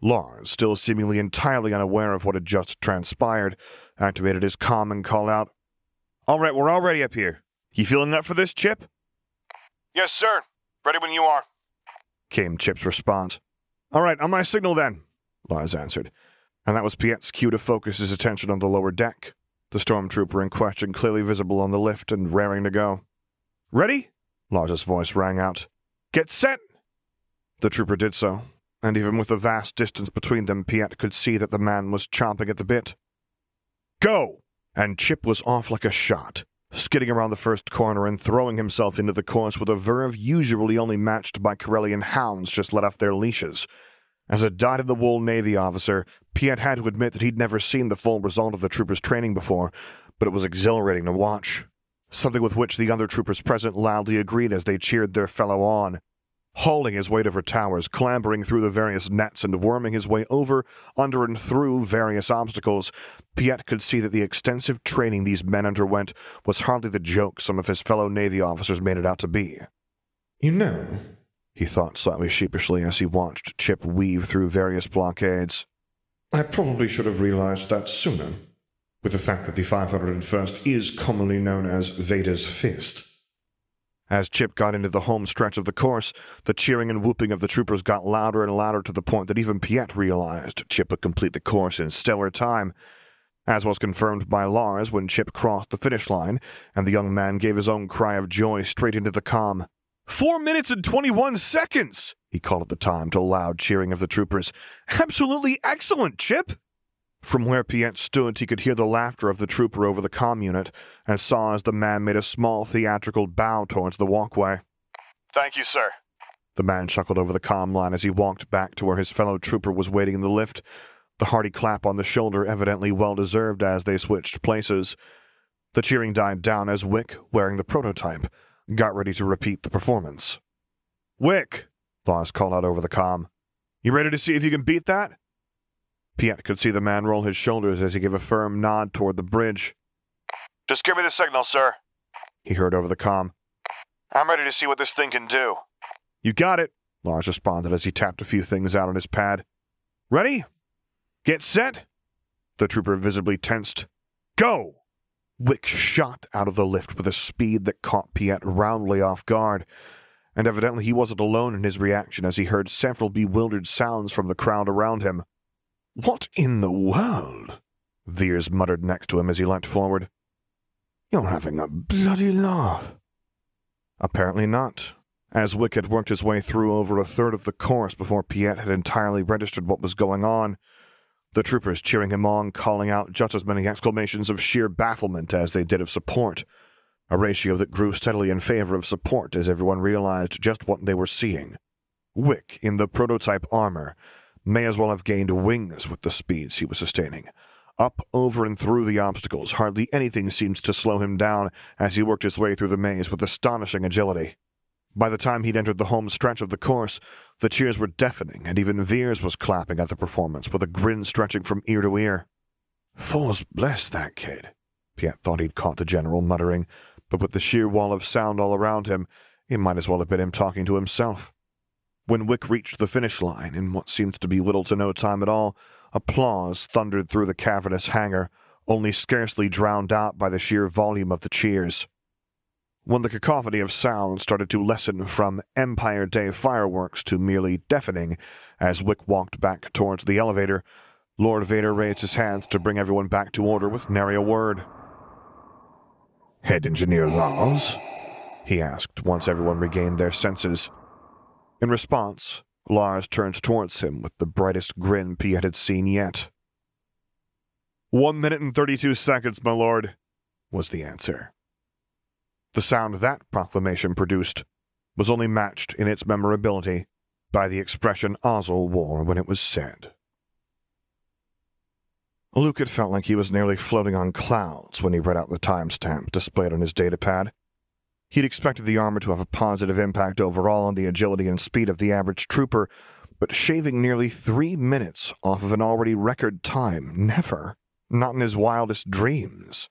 Lars, still seemingly entirely unaware of what had just transpired, activated his comm and called out, All right, we're all ready up here. You feeling up for this, Chip? Yes, sir. Ready when you are, came Chip's response. All right, on my signal then, Lars answered, and that was Piett's cue to focus his attention on the lower deck, the stormtrooper in question clearly visible on the lift and raring to go. Ready? Lars's voice rang out. Get set! The trooper did so, and even with the vast distance between them, Piett could see that the man was chomping at the bit. Go! And Chip was off like a shot, skidding around the first corner and throwing himself into the course with a verve usually only matched by Corellian hounds just let off their leashes. As a dyed-in-the-wool Navy officer, Piett had to admit that he'd never seen the full result of the troopers' training before, but it was exhilarating to watch. Something with which the other troopers present loudly agreed as they cheered their fellow on hauling his weight over towers, clambering through the various nets, and worming his way over, under, and through various obstacles, Piett could see that the extensive training these men underwent was hardly the joke some of his fellow Navy officers made it out to be. You know, he thought slightly sheepishly as he watched Chip weave through various blockades. I probably should have realized that sooner, with the fact that the 501st is commonly known as Vader's Fist. As Chip got into the home stretch of the course, the cheering and whooping of the troopers got louder and louder to the point that even Piett realized Chip would complete the course in stellar time, as was confirmed by Lars when Chip crossed the finish line, and the young man gave his own cry of joy straight into the com. Four minutes and 21 seconds! he called at the time to loud cheering of the troopers. Absolutely excellent, Chip! From where Piett stood, he could hear the laughter of the trooper over the com unit, and saw as the man made a small theatrical bow towards the walkway. Thank you, sir. The man chuckled over the com line as he walked back to where his fellow trooper was waiting in the lift, the hearty clap on the shoulder evidently well deserved as they switched places. The cheering died down as Wick, wearing the prototype, got ready to repeat the performance. Wick, Lars called out over the com. You ready to see if you can beat that? Piett could see the man roll his shoulders as he gave a firm nod toward the bridge. Just give me the signal, sir, he heard over the com. I'm ready to see what this thing can do. You got it, Lars responded as he tapped a few things out on his pad. Ready? Get set? The trooper visibly tensed. Go! Wick shot out of the lift with a speed that caught Piett roundly off guard, and evidently he wasn't alone in his reaction as he heard several bewildered sounds from the crowd around him. What in the world? Veers muttered next to him as he leant forward. You're having a bloody laugh. Apparently not, as Wick had worked his way through over a third of the course before Piett had entirely registered what was going on. The troopers cheering him on, calling out just as many exclamations of sheer bafflement as they did of support, a ratio that grew steadily in favor of support as everyone realized just what they were seeing. Wick, in the prototype armor, may as well have gained wings with the speeds he was sustaining. Up, over, and through the obstacles, hardly anything seemed to slow him down as he worked his way through the maze with astonishing agility. By the time he'd entered the home stretch of the course, the cheers were deafening, and even Veers was clapping at the performance with a grin stretching from ear to ear. Force bless that kid, Piett thought he'd caught the general muttering, but with the sheer wall of sound all around him, it might as well have been him talking to himself. When Wick reached the finish line, in what seemed to be little to no time at all, applause thundered through the cavernous hangar, only scarcely drowned out by the sheer volume of the cheers. When the cacophony of sound started to lessen from Empire Day fireworks to merely deafening, as Wick walked back towards the elevator, Lord Vader raised his hands to bring everyone back to order with nary a word. Head Engineer Lars? he asked once everyone regained their senses. In response, Lars turned towards him with the brightest grin Piett had seen yet. One minute and thirty-two seconds, my lord, was the answer. The sound that proclamation produced was only matched in its memorability by the expression Ozzel wore when it was said. Luke had felt like he was nearly floating on clouds when he read out the timestamp displayed on his datapad. He'd expected the armor to have a positive impact overall on the agility and speed of the average trooper, but shaving nearly three minutes off of an already record time, never, not in his wildest dreams.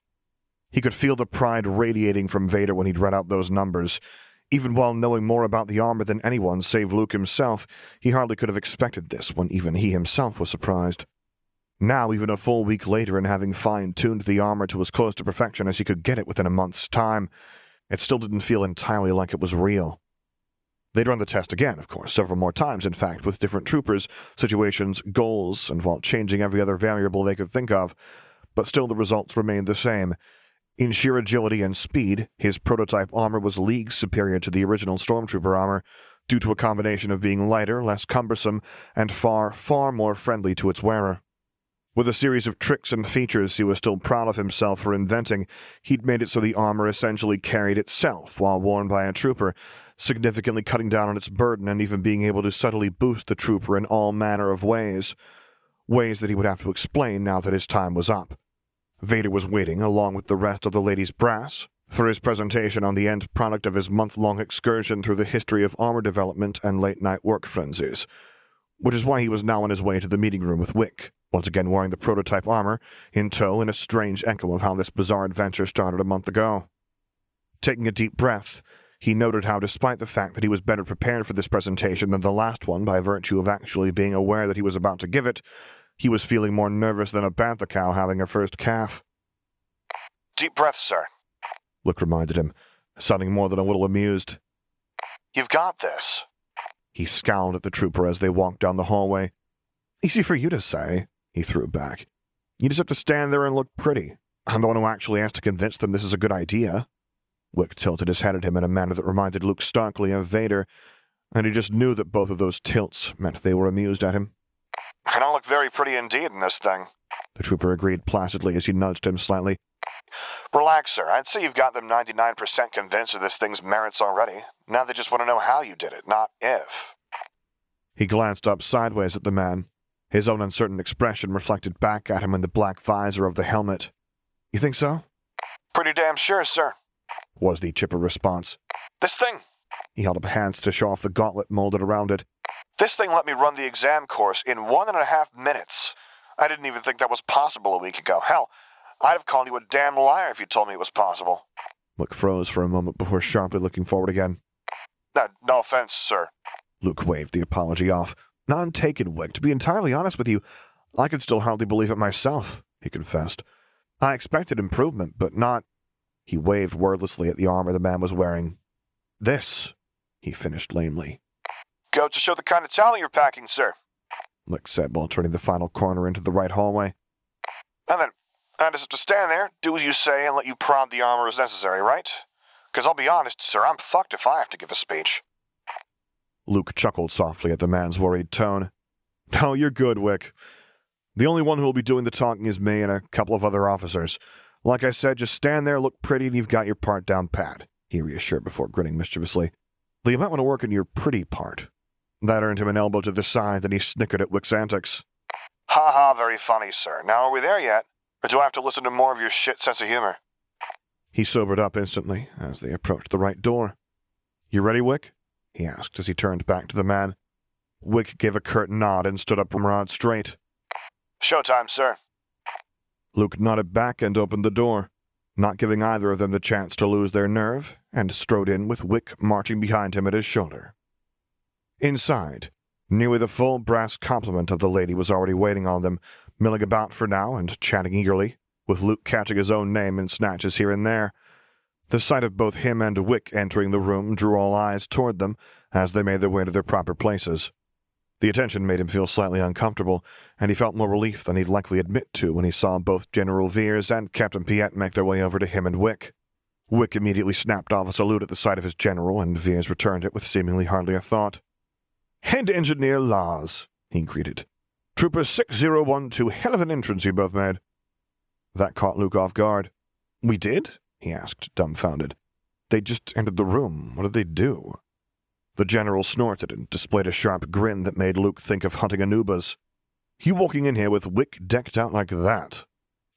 He could feel the pride radiating from Vader when he'd read out those numbers. Even while knowing more about the armor than anyone save Luke himself, he hardly could have expected this when even he himself was surprised. Now, even a full week later, and having fine tuned the armor to as close to perfection as he could get it within a month's time, it still didn't feel entirely like it was real. They'd run the test again, of course, several more times, in fact, with different troopers, situations, goals, and while changing every other variable they could think of, but still the results remained the same. In sheer agility and speed, his prototype armor was leagues superior to the original Stormtrooper armor, due to a combination of being lighter, less cumbersome, and far, far more friendly to its wearer. With a series of tricks and features he was still proud of himself for inventing, he'd made it so the armor essentially carried itself while worn by a trooper, significantly cutting down on its burden and even being able to subtly boost the trooper in all manner of ways. Ways that he would have to explain now that his time was up. Vader was waiting, along with the rest of the ladies' brass, for his presentation on the end product of his month long excursion through the history of armor development and late night work frenzies, which is why he was now on his way to the meeting room with Wick once again wearing the prototype armor, in tow in a strange echo of how this bizarre adventure started a month ago. Taking a deep breath, He noted how, despite the fact that he was better prepared for this presentation than the last one by virtue of actually being aware that he was about to give it, he was feeling more nervous than a bantha cow having her first calf. Deep breath, sir, Wick reminded him, sounding more than a little amused. You've got this. He scowled at the trooper as they walked down the hallway. Easy for you to say, he threw back. You just have to stand there and look pretty. I'm the one who actually has to convince them this is a good idea. Wick tilted his head at him in a manner that reminded Luke starkly of Vader, and he just knew that both of those tilts meant they were amused at him. I don't look very pretty indeed in this thing. The trooper agreed placidly as he nudged him slightly. Relax, sir. I'd say you've got them 99% convinced of this thing's merits already. Now they just want to know how you did it, not if. He glanced up sideways at the man, his own uncertain expression reflected back at him in the black visor of the helmet. You think so? Pretty damn sure, sir, was the chipper response. This thing. He held up hands to show off the gauntlet molded around it. This thing let me run the exam course in one and a half minutes. I didn't even think that was possible a week ago. Hell, I'd have called you a damn liar if you told me it was possible. Luke froze for a moment before sharply looking forward again. No, no offense, sir. Luke waved the apology off. None taken, Wick. To be entirely honest with you, I could still hardly believe it myself, he confessed. I expected improvement, but not. He waved wordlessly at the armor the man was wearing. This, he finished lamely. Go to show the kind of talent you're packing, sir, Wick said while turning the final corner into the right hallway. And then, I just have to stand there, do as you say, and let you prod the armor as necessary, right? Because I'll be honest, sir, I'm fucked if I have to give a speech. Luke chuckled softly at the man's worried tone. No, you're good, Wick. The only one who will be doing the talking is me and a couple of other officers. Like I said, just stand there, look pretty, and you've got your part down pat, he reassured before grinning mischievously. Though you might want to work on your pretty part. That earned him an elbow to the side, and he snickered at Wick's antics. Ha ha, very funny, sir. Now are we there yet? Or do I have to listen to more of your shit sense of humor? He sobered up instantly as they approached the right door. You ready, Wick? he asked as he turned back to the man. Wick gave a curt nod and stood up from rod straight. Showtime, sir. Luke nodded back and opened the door, not giving either of them the chance to lose their nerve, and strode in with Wick marching behind him at his shoulder. Inside, nearly the full brass complement of the lady was already waiting on them, milling about for now and chatting eagerly, with Luke catching his own name in snatches here and there. The sight of both him and Wick entering the room drew all eyes toward them as they made their way to their proper places. The attention made him feel slightly uncomfortable, and he felt more relief than he'd likely admit to when he saw both General Veers and Captain Piett make their way over to him and Wick. Wick immediately snapped off a salute at the sight of his general, and Veers returned it with seemingly hardly a thought. Head Engineer Lars, he greeted. Trooper 6012, hell of an entrance you both made. That caught Luke off guard. We did? he asked, dumbfounded. They just entered the room. What did they do? The general snorted and displayed a sharp grin that made Luke think of hunting anoobas. You walking in here with Wick decked out like that?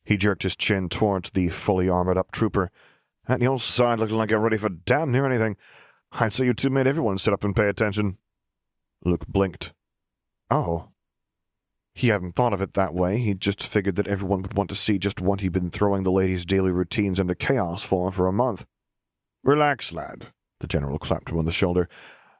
He jerked his chin towards the fully armored up trooper. At your side looking like you're ready for damn near anything. I'd say you two made everyone sit up and pay attention. Luke blinked. Oh. He hadn't thought of it that way. He'd just figured that everyone would want to see just what he'd been throwing the lady's daily routines into chaos for for a month. Relax, lad, the general clapped him on the shoulder.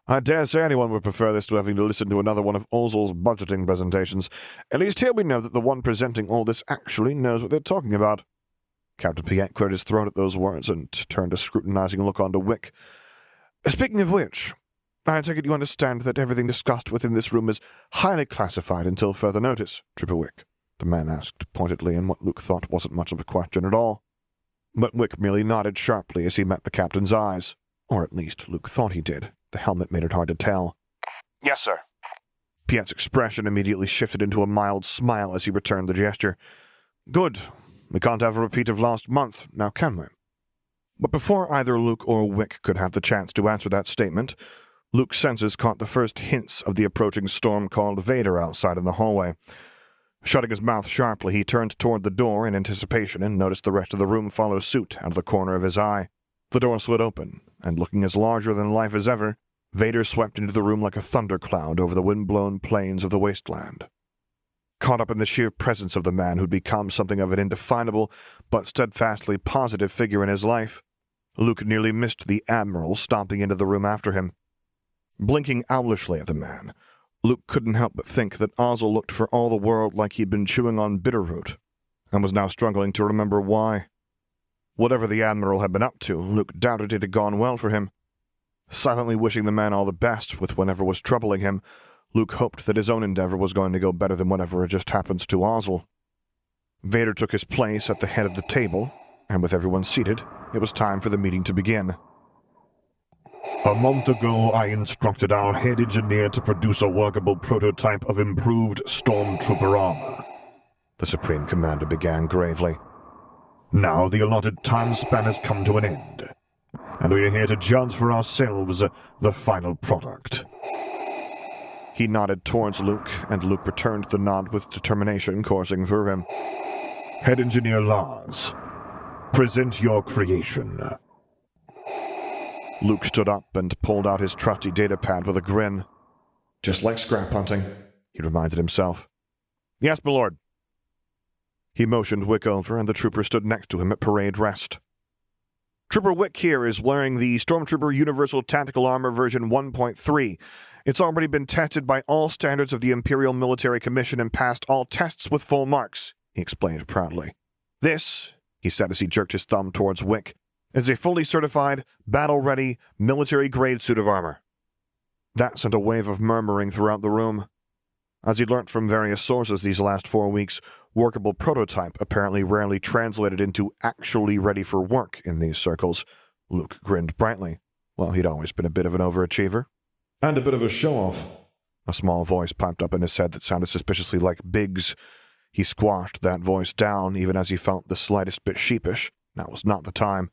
I dare say anyone would prefer this to having to listen to another one of Ozzel's budgeting presentations. At least here we know that the one presenting all this actually knows what they're talking about. Captain Piett cleared his throat at those words and turned a scrutinizing look on to Wick. Speaking of which, I take it you understand that everything discussed within this room is highly classified until further notice, Trooper Wick, the man asked pointedly in what Luke thought wasn't much of a question at all. But Wick merely nodded sharply as he met the captain's eyes, or at least Luke thought he did. The helmet made it hard to tell. Yes, sir. Piett's expression immediately shifted into a mild smile as he returned the gesture. Good. We can't have a repeat of last month, now can we? But before either Luke or Wick could have the chance to answer that statement, Luke's senses caught the first hints of the approaching storm called Vader outside in the hallway. Shutting his mouth sharply, he turned toward the door in anticipation and noticed the rest of the room follow suit out of the corner of his eye. The door slid open, and looking as larger than life as ever, Vader swept into the room like a thundercloud over the wind-blown plains of the wasteland. Caught up in the sheer presence of the man who'd become something of an indefinable but steadfastly positive figure in his life, Luke nearly missed the Admiral stomping into the room after him. Blinking owlishly at the man, Luke couldn't help but think that Ozzel looked for all the world like he'd been chewing on bitterroot, and was now struggling to remember why. Whatever the Admiral had been up to, Luke doubted it had gone well for him. Silently wishing the man all the best with whatever was troubling him, Luke hoped that his own endeavor was going to go better than whatever had just happened to Ozzel. Vader took his place at the head of the table, and with everyone seated, it was time for the meeting to begin. A month ago, I instructed our head engineer to produce a workable prototype of improved Stormtrooper armor. The Supreme Commander began gravely. Now the allotted time span has come to an end, and we are here to judge for ourselves the final product. He nodded towards Luke, and Luke returned the nod with determination coursing through him. Head Engineer Lars, present your creation. Luke stood up and pulled out his trusty datapad with a grin. Just like scrap hunting, he reminded himself. Yes, my lord. He motioned Wick over, and the trooper stood next to him at parade rest. Trooper Wick here is wearing the Stormtrooper Universal Tactical Armor version 1.3. It's already been tested by all standards of the Imperial Military Commission and passed all tests with full marks, he explained proudly. This, he said as he jerked his thumb towards Wick, is a fully certified, battle ready, military grade suit of armor. That sent a wave of murmuring throughout the room. As he'd learnt from various sources these last four weeks, workable prototype apparently rarely translated into actually ready for work in these circles. Luke grinned brightly. Well, he'd always been a bit of an overachiever. And a bit of a show off. A small voice piped up in his head that sounded suspiciously like Biggs. He squashed that voice down, even as he felt the slightest bit sheepish. Now was not the time.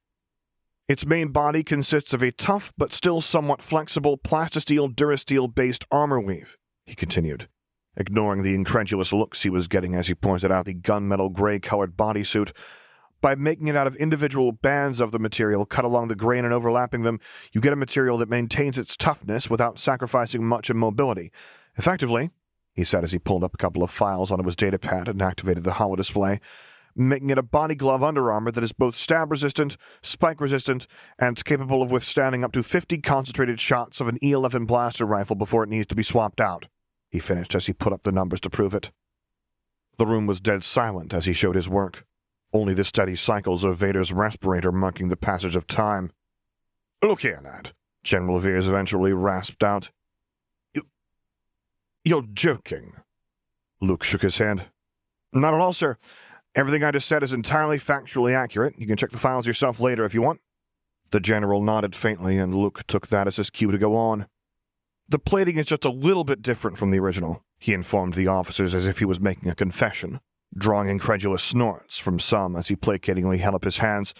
Its main body consists of a tough but still somewhat flexible plastisteel durasteel based armor weave, he continued, ignoring the incredulous looks he was getting as he pointed out the gunmetal gray colored bodysuit. By making it out of individual bands of the material cut along the grain and overlapping them, you get a material that maintains its toughness without sacrificing much in mobility. Effectively, he said as he pulled up a couple of files onto his datapad and activated the holodisplay, making it a body glove under armor that is both stab resistant, spike resistant, and capable of withstanding up to 50 concentrated shots of an E 11 blaster rifle before it needs to be swapped out, he finished as he put up the numbers to prove it. The room was dead silent as he showed his work, only the steady cycles of Vader's respirator marking the passage of time. Look here, lad, General Veers eventually rasped out. You. You're joking. Luke shook his head. Not at all, sir. Everything I just said is entirely factually accurate. You can check the files yourself later if you want. The general nodded faintly, and Luke took that as his cue to go on. The plating is just a little bit different from the original, he informed the officers as if he was making a confession, drawing incredulous snorts from some as he placatingly held up his hands.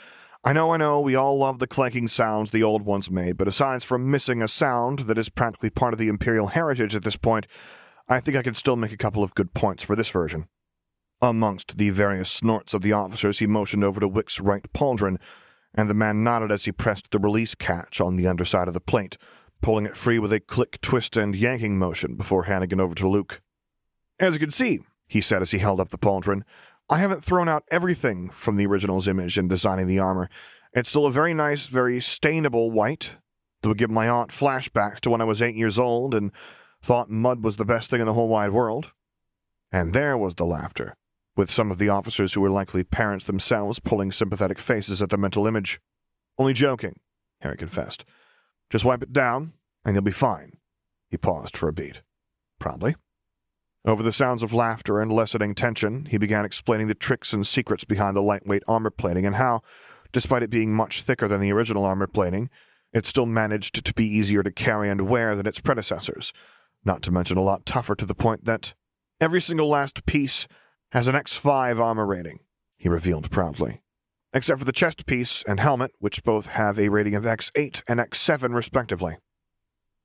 I know, I know, we all love the clanking sounds the old ones made, but aside from missing a sound that is practically part of the Imperial heritage at this point, I think I can still make a couple of good points for this version. Amongst the various snorts of the officers, he motioned over to Wick's right pauldron, and the man nodded as he pressed the release catch on the underside of the plate, pulling it free with a click, twist, and yanking motion before handing it over to Luke. As you can see, he said as he held up the pauldron, I haven't thrown out everything from the original's image in designing the armor. It's still a very nice, very stainable white that would give my aunt flashbacks to when I was eight years old and thought mud was the best thing in the whole wide world. And there was the laughter with some of the officers who were likely parents themselves pulling sympathetic faces at the mental image. Only joking, Harry confessed. Just wipe it down, and you'll be fine. He paused for a beat. Probably. Over the sounds of laughter and lessening tension, he began explaining the tricks and secrets behind the lightweight armor plating and how, despite it being much thicker than the original armor plating, it still managed to be easier to carry and wear than its predecessors, not to mention a lot tougher to the point that every single last piece has an X5 armor rating, he revealed proudly. Except for the chest piece and helmet, which both have a rating of X8 and X7 respectively.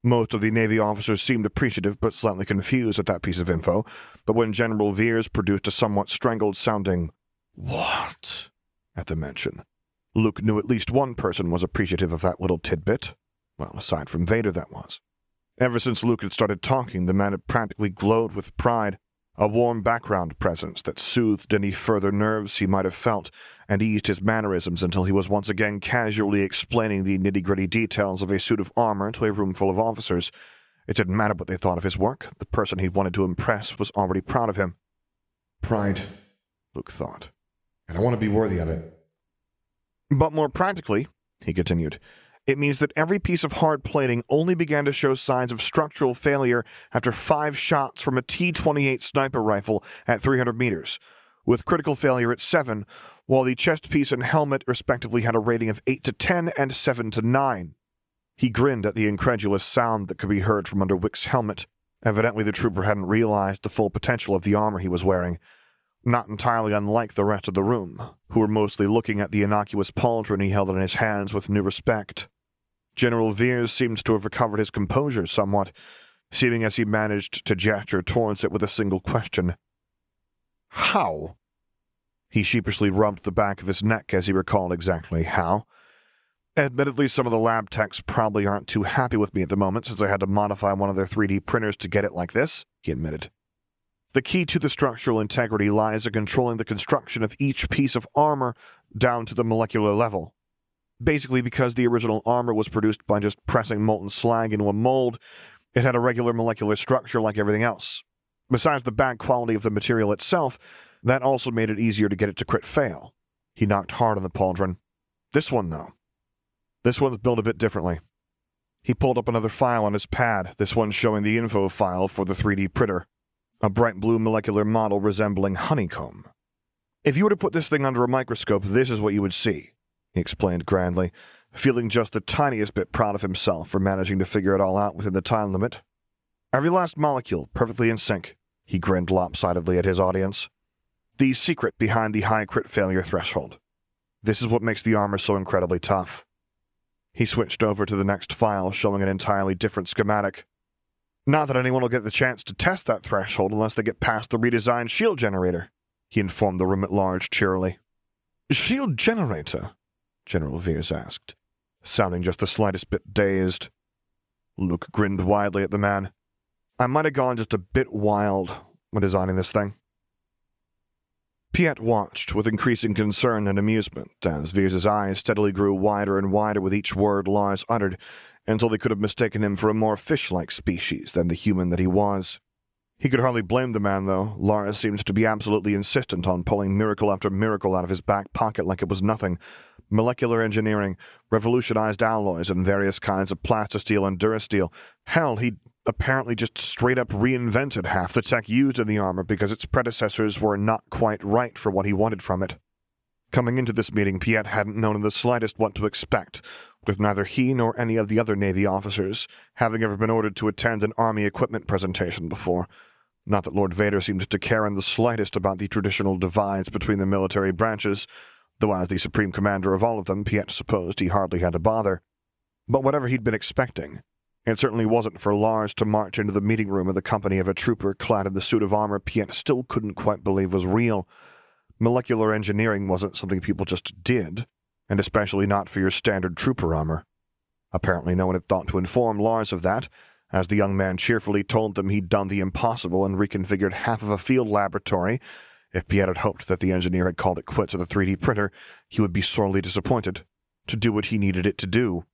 Most of the Navy officers seemed appreciative but slightly confused at that piece of info, but when General Veers produced a somewhat strangled sounding, What? at the mention, Luke knew at least one person was appreciative of that little tidbit. Well, aside from Vader, that was. Ever since Luke had started talking, the man had practically glowed with pride a warm background presence that soothed any further nerves he might have felt and eased his mannerisms until he was once again casually explaining the nitty gritty details of a suit of armor to a room full of officers. It didn't matter what they thought of his work, the person he wanted to impress was already proud of him. Pride, Luke thought, and I want to be worthy of it. But more practically, he continued, it means that every piece of hard plating only began to show signs of structural failure after five shots from a T 28 sniper rifle at 300 meters, with critical failure at 7, while the chest piece and helmet respectively had a rating of 8 to 10 and 7 to 9. He grinned at the incredulous sound that could be heard from under Wick's helmet. Evidently, the trooper hadn't realized the full potential of the armor he was wearing. Not entirely unlike the rest of the room, who were mostly looking at the innocuous pauldron he held in his hands with new respect. General Veers seemed to have recovered his composure somewhat, seeming as he managed to gesture towards it with a single question. How? He sheepishly rubbed the back of his neck as he recalled exactly how. Admittedly, some of the lab techs probably aren't too happy with me at the moment since I had to modify one of their 3D printers to get it like this, he admitted. The key to the structural integrity lies in controlling the construction of each piece of armor down to the molecular level. Basically, because the original armor was produced by just pressing molten slag into a mold, it had a regular molecular structure like everything else. Besides the bad quality of the material itself, that also made it easier to get it to crit fail. He knocked hard on the pauldron. This one, though. This one's built a bit differently. He pulled up another file on his pad, this one showing the info file for the 3D printer. A bright blue molecular model resembling honeycomb. If you were to put this thing under a microscope, this is what you would see he explained grandly, feeling just the tiniest bit proud of himself for managing to figure it all out within the time limit. Every last molecule perfectly in sync, he grinned lopsidedly at his audience. The secret behind the high crit failure threshold. This is what makes the armor so incredibly tough. He switched over to the next file, showing an entirely different schematic. Not that anyone will get the chance to test that threshold unless they get past the redesigned shield generator, he informed the room at large cheerily. Shield generator? General Veers asked, sounding just the slightest bit dazed. Luke grinned widely at the man. I might have gone just a bit wild when designing this thing. Piett watched with increasing concern and amusement as Veers's eyes steadily grew wider and wider with each word Lars uttered until they could have mistaken him for a more fish-like species than the human that he was. He could hardly blame the man, though. Lars seemed to be absolutely insistent on pulling miracle after miracle out of his back pocket like it was nothing, molecular engineering, revolutionized alloys, and various kinds of plastisteel and durasteel. Hell, he apparently just straight up reinvented half the tech used in the armor because its predecessors were not quite right for what he wanted from it. Coming into this meeting, Piett hadn't known in the slightest what to expect, with neither he nor any of the other Navy officers having ever been ordered to attend an Army equipment presentation before. Not that Lord Vader seemed to care in the slightest about the traditional divides between the military branches, though as the supreme commander of all of them, Piett supposed he hardly had to bother. But whatever he'd been expecting, it certainly wasn't for Lars to march into the meeting room in the company of a trooper clad in the suit of armor Piett still couldn't quite believe was real. Molecular engineering wasn't something people just did, and especially not for your standard trooper armor. Apparently no one had thought to inform Lars of that, as the young man cheerfully told them he'd done the impossible and reconfigured half of a field laboratory if Piett had hoped that the engineer had called it quits with the 3D printer, he would be sorely disappointed. To do what he needed it to do.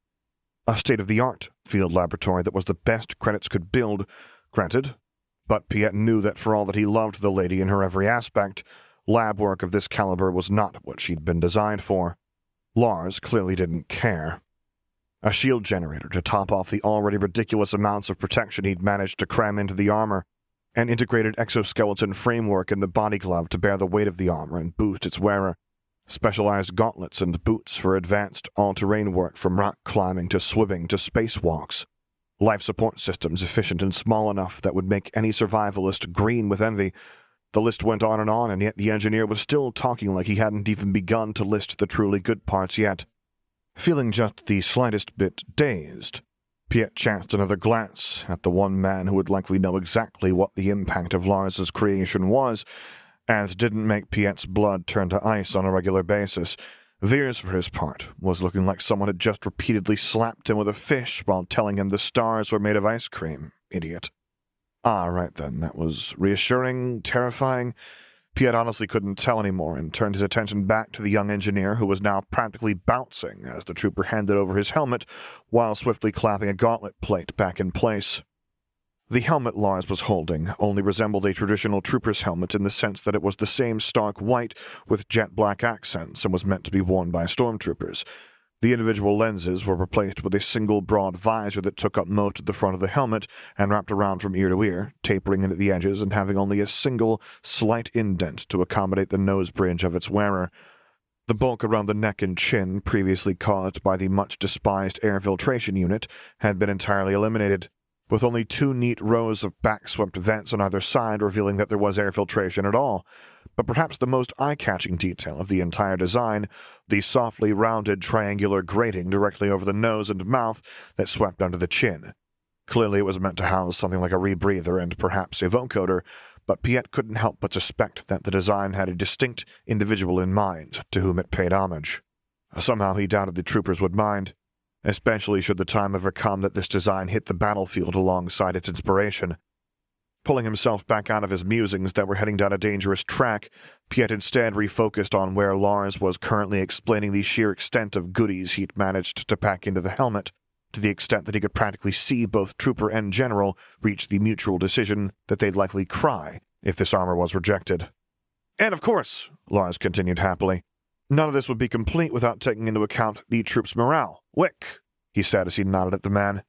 A state of the art field laboratory that was the best credits could build, granted, but Piett knew that for all that he loved the lady in her every aspect, lab work of this caliber was not what she'd been designed for. Lars clearly didn't care. A shield generator to top off the already ridiculous amounts of protection he'd managed to cram into the armor, an integrated exoskeleton framework in the body glove to bear the weight of the armor and boost its wearer, specialized gauntlets and boots for advanced all-terrain work from rock climbing to swimming to spacewalks, life support systems efficient and small enough that would make any survivalist green with envy. The list went on and on, and yet the engineer was still talking like he hadn't even begun to list the truly good parts yet. Feeling just the slightest bit dazed, Piett chanced another glance at the one man who would likely know exactly what the impact of Lars's creation was, and didn't make Piett's blood turn to ice on a regular basis. Veers, for his part, was looking like someone had just repeatedly slapped him with a fish while telling him the stars were made of ice cream, idiot. Ah, right then. That was reassuring, terrifying. Piett honestly couldn't tell anymore and turned his attention back to the young engineer who was now practically bouncing as the trooper handed over his helmet while swiftly clapping a gauntlet plate back in place. The helmet Lars was holding only resembled a traditional trooper's helmet in the sense that it was the same stark white with jet black accents and was meant to be worn by stormtroopers. The individual lenses were replaced with a single broad visor that took up most of the front of the helmet and wrapped around from ear to ear, tapering in at the edges and having only a single, slight indent to accommodate the nose bridge of its wearer. The bulk around the neck and chin, previously caused by the much despised air filtration unit, had been entirely eliminated, with only two neat rows of back-swept vents on either side revealing that there was air filtration at all but perhaps the most eye-catching detail of the entire design, the softly rounded triangular grating directly over the nose and mouth that swept under the chin. Clearly it was meant to house something like a rebreather and perhaps a vocoder, but Piett couldn't help but suspect that the design had a distinct individual in mind to whom it paid homage. Somehow he doubted the troopers would mind, especially should the time ever come that this design hit the battlefield alongside its inspiration. Pulling himself back out of his musings that were heading down a dangerous track, Piett instead refocused on where Lars was currently explaining the sheer extent of goodies he'd managed to pack into the helmet, to the extent that he could practically see both trooper and general reach the mutual decision that they'd likely cry if this armor was rejected. And of course, Lars continued happily, none of this would be complete without taking into account the troops' morale. Wick, he said as he nodded at the man,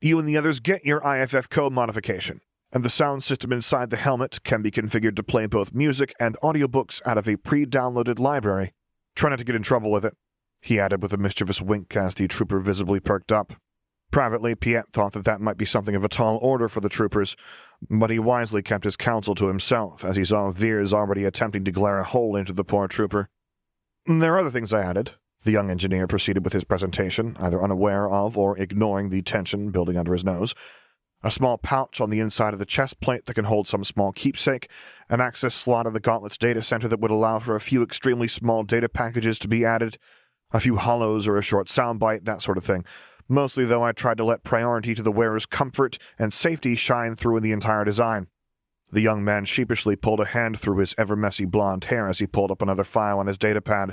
you and the others get your IFF code modification and the sound system inside the helmet can be configured to play both music and audiobooks out of a pre-downloaded library. Try not to get in trouble with it, he added with a mischievous wink as the trooper visibly perked up. Privately, Piett thought that that might be something of a tall order for the troopers, but he wisely kept his counsel to himself as he saw Veers already attempting to glare a hole into the poor trooper. There are other things I added. The young engineer proceeded with his presentation, either unaware of or ignoring the tension building under his nose a small pouch on the inside of the chest plate that can hold some small keepsake, an access slot in the Gauntlet's data center that would allow for a few extremely small data packages to be added, a few holos or a short soundbite, that sort of thing. Mostly, though, I tried to let priority to the wearer's comfort and safety shine through in the entire design. The young man sheepishly pulled a hand through his ever messy blond hair as he pulled up another file on his datapad.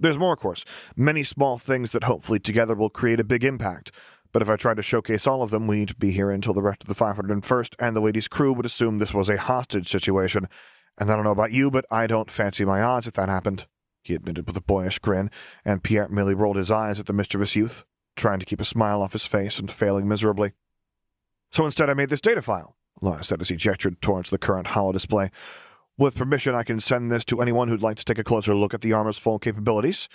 There's more, of course. Many small things that hopefully together will create a big impact. But if I tried to showcase all of them, we'd be here until the rest of the 501st, and the Waity's crew would assume this was a hostage situation. And I don't know about you, but I don't fancy my odds if that happened, he admitted with a boyish grin, and Piett merely rolled his eyes at the mischievous youth, trying to keep a smile off his face and failing miserably. So instead I made this data file, Lars said as he gestured towards the current holo display. With permission, I can send this to anyone who'd like to take a closer look at the armor's full capabilities.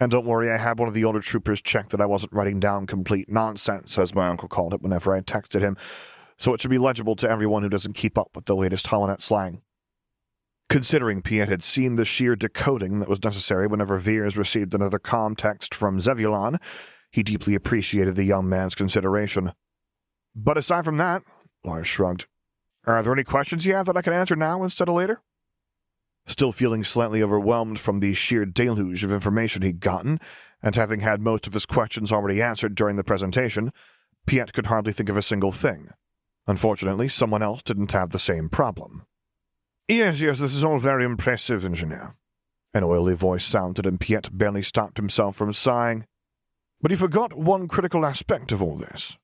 And don't worry, I had one of the older troopers check that I wasn't writing down complete nonsense, as my uncle called it whenever I texted him, so it should be legible to everyone who doesn't keep up with the latest Holonet slang. Considering Piett had seen the sheer decoding that was necessary whenever Veers received another com text from Zevulon, he deeply appreciated the young man's consideration. But aside from that, Lars shrugged, are there any questions you have that I can answer now instead of later? Still feeling slightly overwhelmed from the sheer deluge of information he'd gotten, and having had most of his questions already answered during the presentation, Piett could hardly think of a single thing. Unfortunately, someone else didn't have the same problem. Yes, yes, this is all very impressive, Engineer. An oily voice sounded, and Piett barely stopped himself from sighing. But he forgot one critical aspect of all this,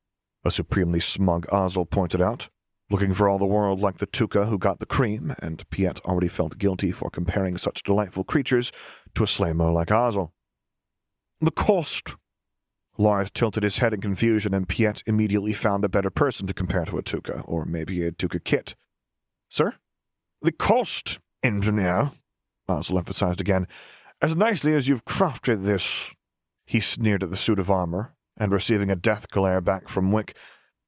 a supremely smug Ozzel pointed out looking for all the world like the tooka who got the cream, and Piett already felt guilty for comparing such delightful creatures to a slaymo like Ozzel. The cost. Lars tilted his head in confusion, and Piett immediately found a better person to compare to a tooka, or maybe a tooka kit. Sir? The cost, engineer, Ozzel emphasized again. As nicely as you've crafted this. He sneered at the suit of armor, and receiving a death glare back from Wick,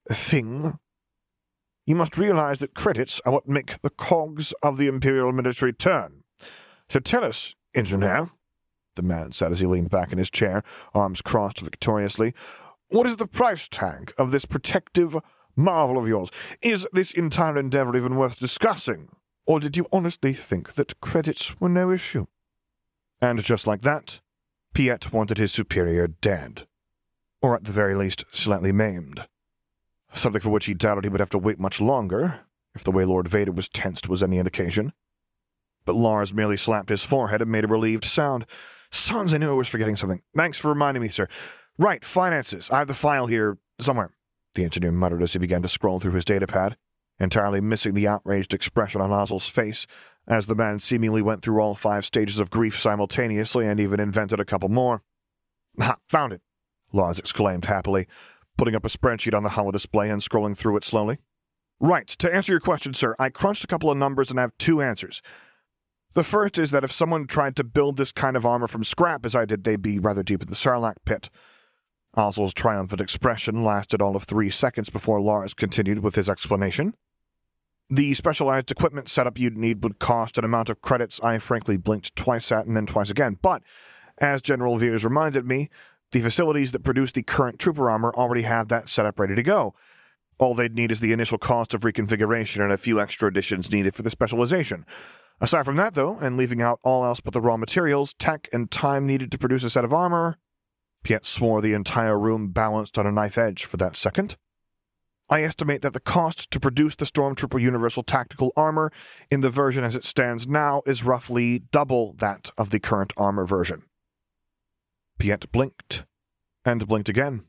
thing you must realize that credits are what make the cogs of the Imperial military turn. So tell us, engineer, the man said as he leaned back in his chair, arms crossed victoriously, what is the price tag of this protective marvel of yours? Is this entire endeavor even worth discussing? Or did you honestly think that credits were no issue? And just like that, Piett wanted his superior dead. Or at the very least, slightly maimed something for which he doubted he would have to wait much longer, if the way Lord Vader was tensed was any indication. But Lars merely slapped his forehead and made a relieved sound. Suns, I knew I was forgetting something. Thanks for reminding me, sir. Right, finances. I have the file here somewhere, the engineer muttered as he began to scroll through his datapad, entirely missing the outraged expression on Ozzel's face as the man seemingly went through all five stages of grief simultaneously and even invented a couple more. Ha! Found it! Lars exclaimed happily, putting up a spreadsheet on the holo display and scrolling through it slowly. Right, to answer your question, sir, I crunched a couple of numbers and I have two answers. The first is that if someone tried to build this kind of armor from scrap, as I did, they'd be rather deep in the Sarlacc pit. Ozzel's triumphant expression lasted all of three seconds before Lars continued with his explanation. The specialized equipment setup you'd need would cost an amount of credits I frankly blinked twice at and then twice again, but, as General Veers reminded me, the facilities that produce the current trooper armor already have that setup ready to go. All they'd need is the initial cost of reconfiguration and a few extra additions needed for the specialization. Aside from that, though, and leaving out all else but the raw materials, tech, and time needed to produce a set of armor, Piett swore the entire room balanced on a knife edge for that second. I estimate that the cost to produce the Stormtrooper Universal Tactical Armor in the version as it stands now is roughly double that of the current armor version. Piett blinked, and blinked again.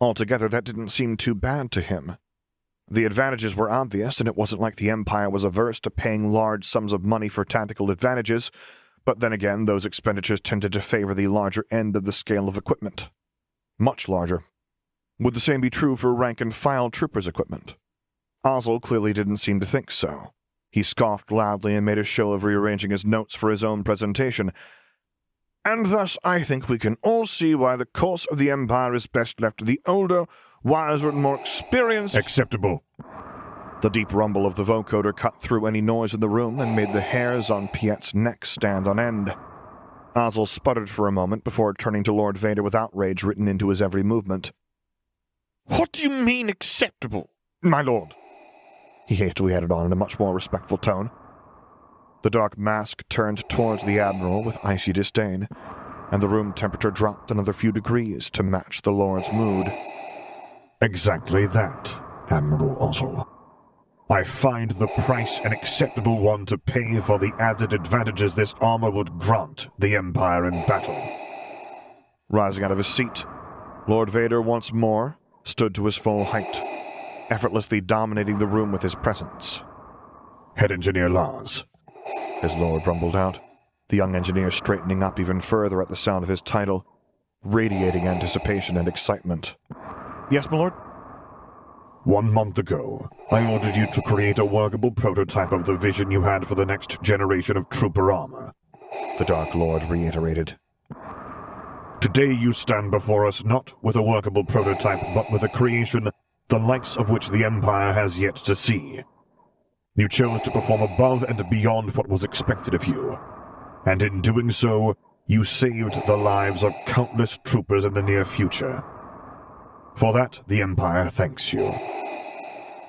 Altogether, that didn't seem too bad to him. The advantages were obvious, and it wasn't like the Empire was averse to paying large sums of money for tactical advantages, but then again, those expenditures tended to favor the larger end of the scale of equipment. Much larger. Would the same be true for rank and file troopers' equipment? Ozzel clearly didn't seem to think so. He scoffed loudly and made a show of rearranging his notes for his own presentation. And thus I think we can all see why the course of the Empire is best left to the older, wiser and more experienced. Acceptable. The deep rumble of the vocoder cut through any noise in the room and made the hairs on Piett's neck stand on end. Ozzel sputtered for a moment before turning to Lord Vader with outrage written into his every movement. What do you mean acceptable, my lord? He hastily added on in a much more respectful tone. The dark mask turned towards the Admiral with icy disdain, and the room temperature dropped another few degrees to match the Lord's mood. Exactly that, Admiral Ozzel. I find the price an acceptable one to pay for the added advantages this armor would grant the Empire in battle. Rising out of his seat, Lord Vader once more stood to his full height, effortlessly dominating the room with his presence. Head Engineer Lars. His lord rumbled out, the young engineer straightening up even further at the sound of his title, radiating anticipation and excitement. Yes, my lord? One month ago, I ordered you to create a workable prototype of the vision you had for the next generation of trooper armor. The Dark Lord reiterated. Today you stand before us not with a workable prototype, but with a creation the likes of which the Empire has yet to see. You chose to perform above and beyond what was expected of you, and in doing so, you saved the lives of countless troopers in the near future. For that, the Empire thanks you.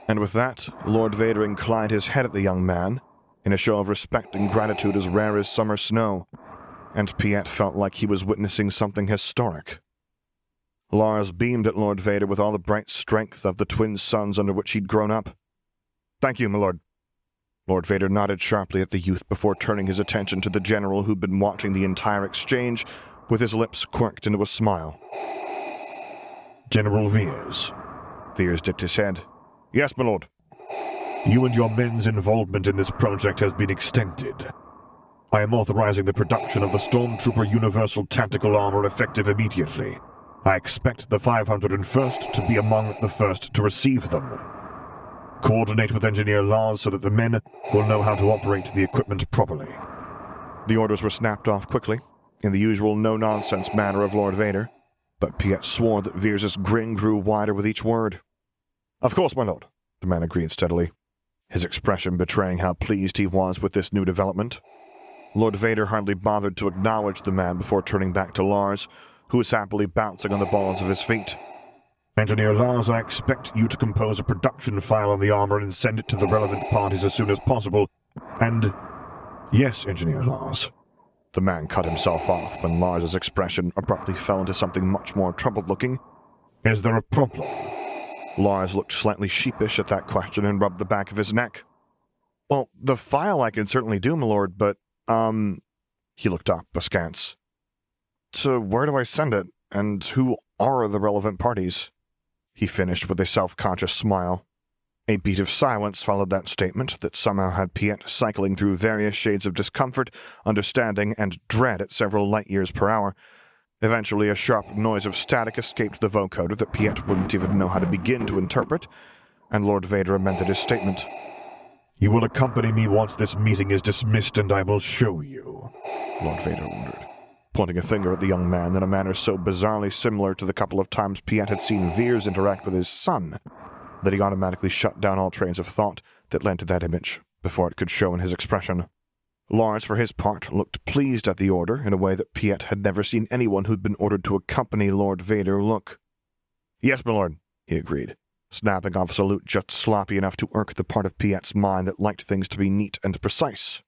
And with that, Lord Vader inclined his head at the young man, in a show of respect and gratitude as rare as summer snow, and Piett felt like he was witnessing something historic. Lars beamed at Lord Vader with all the bright strength of the twin suns under which he'd grown up. Thank you, my lord. Lord Vader nodded sharply at the youth before turning his attention to the general who'd been watching the entire exchange, with his lips quirked into a smile. General Veers. Veers dipped his head. Yes, my lord. You and your men's involvement in this project has been extended. I am authorizing the production of the Stormtrooper Universal Tactical Armor effective immediately. I expect the 501st to be among the first to receive them. Coordinate with Engineer Lars so that the men will know how to operate the equipment properly. The orders were snapped off quickly, in the usual no-nonsense manner of Lord Vader but Piett swore that Veers's grin grew wider with each word. Of course, my lord, the man agreed steadily, his expression betraying how pleased he was with this new development. Lord Vader hardly bothered to acknowledge the man before turning back to Lars, who was happily bouncing on the balls of his feet. Engineer Lars, I expect you to compose a production file on the armor and send it to the relevant parties as soon as possible. And yes, Engineer Lars, the man cut himself off when Lars's expression abruptly fell into something much more troubled looking. Is there a problem? Lars looked slightly sheepish at that question and rubbed the back of his neck. Well, the file I can certainly do, my lord, but, um. He looked up askance. To where do I send it, and who are the relevant parties? He finished with a self conscious smile. A beat of silence followed that statement that somehow had Piett cycling through various shades of discomfort, understanding, and dread at several light years per hour. Eventually, a sharp noise of static escaped the vocoder that Piett wouldn't even know how to begin to interpret, and Lord Vader amended his statement. You will accompany me once this meeting is dismissed, and I will show you, Lord Vader ordered, pointing a finger at the young man in a manner so bizarrely similar to the couple of times Piett had seen Veers interact with his son that he automatically shut down all trains of thought that led to that image before it could show in his expression. Lars, for his part, looked pleased at the order in a way that Piett had never seen anyone who'd been ordered to accompany Lord Vader look. Yes, my lord, he agreed snapping off a salute just sloppy enough to irk the part of Piett's mind that liked things to be neat and precise.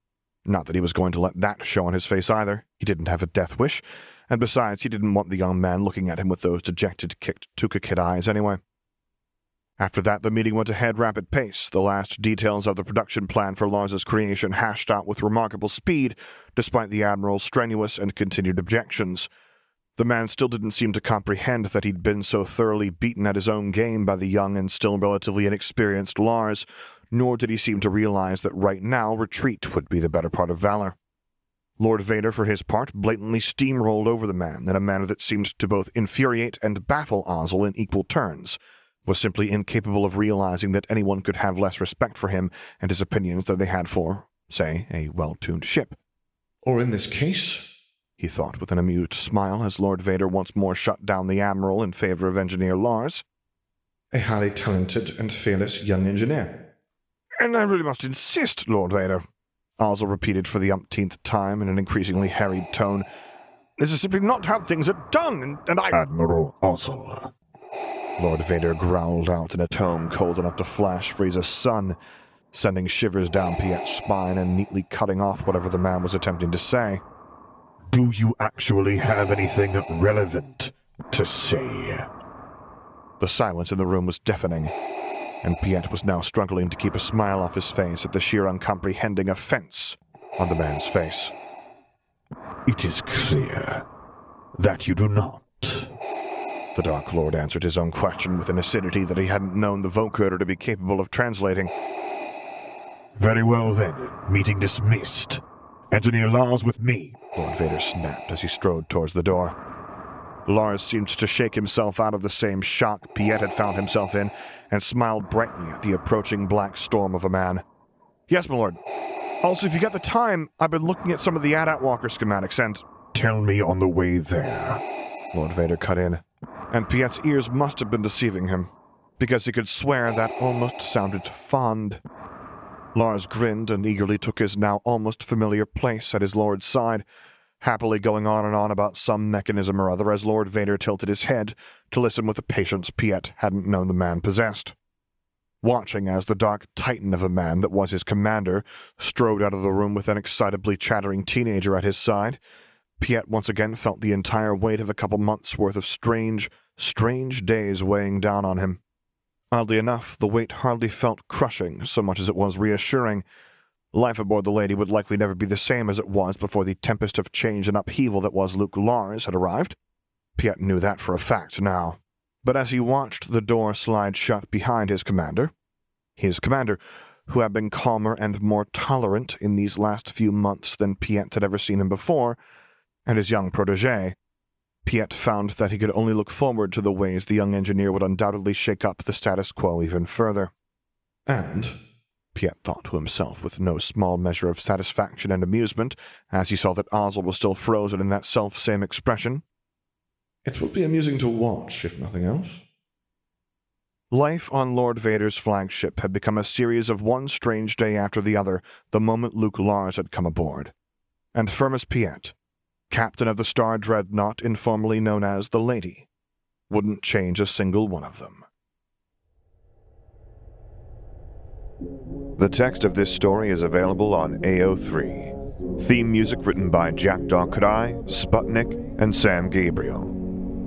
Not that he was going to let that show on his face either. He didn't have a death wish, and besides, he didn't want the young man looking at him with those dejected, kicked tooka Kid eyes anyway. After that, the meeting went ahead rapid pace, the last details of the production plan for Lars's creation hashed out with remarkable speed, despite the Admiral's strenuous and continued objections. The man still didn't seem to comprehend that he'd been so thoroughly beaten at his own game by the young and still relatively inexperienced Lars, nor did he seem to realize that right now retreat would be the better part of valor. Lord Vader, for his part, blatantly steamrolled over the man in a manner that seemed to both infuriate and baffle Ozzel in equal turns, was simply incapable of realizing that anyone could have less respect for him and his opinions than they had for, say, a well-tuned ship. Or in this case, he thought with an amused smile as Lord Vader once more shut down the Admiral in favor of Engineer Lars. A highly talented and fearless young engineer. And I really must insist, Lord Vader, Ozzel repeated for the umpteenth time in an increasingly harried tone. This is simply not how things are done, and, and I. Admiral Ozzel. Lord Vader growled out in a tone cold enough to flash Frieza's sun, sending shivers down Piett's spine and neatly cutting off whatever the man was attempting to say. Do you actually have anything relevant to say? The silence in the room was deafening, and Piett was now struggling to keep a smile off his face at the sheer uncomprehending offense on the man's face. It is clear that you do not. The Dark Lord answered his own question with an acidity that he hadn't known the vocoder to be capable of translating. Very well then, meeting dismissed. Engineer Lars with me, Lord Vader snapped as he strode towards the door. Lars seemed to shake himself out of the same shock Piett had found himself in and smiled brightly at the approaching black storm of a man. Yes, my lord. Also, if you got the time, I've been looking at some of the AT-AT Walker schematics and. Tell me on the way there. Lord Vader cut in, and Piett's ears must have been deceiving him, because he could swear that almost sounded fond. Lars grinned and eagerly took his now almost familiar place at his lord's side, happily going on and on about some mechanism or other as Lord Vader tilted his head to listen with a patience Piett hadn't known the man possessed. Watching as the dark titan of a man that was his commander strode out of the room with an excitably chattering teenager at his side, Piett once again felt the entire weight of a couple months' worth of strange, strange days weighing down on him. Oddly enough, the weight hardly felt crushing so much as it was reassuring. Life aboard the Lady would likely never be the same as it was before the tempest of change and upheaval that was Luke Lars had arrived. Piett knew that for a fact now. But as he watched the door slide shut behind his commander, his commander, who had been calmer and more tolerant in these last few months than Piett had ever seen him before, and his young protege, Piett found that he could only look forward to the ways the young engineer would undoubtedly shake up the status quo even further. And, Piett thought to himself with no small measure of satisfaction and amusement, as he saw that Ozzel was still frozen in that self-same expression, it will be amusing to watch, if nothing else. Life on Lord Vader's flagship had become a series of one strange day after the other the moment Luke Lars had come aboard. And Firmus Piett, captain of the Star Dreadnought informally known as the Lady, wouldn't change a single one of them. The text of this story is available on AO3. Theme music written by Jackdaw Kraai, Sputnik, and Sam Gabriel.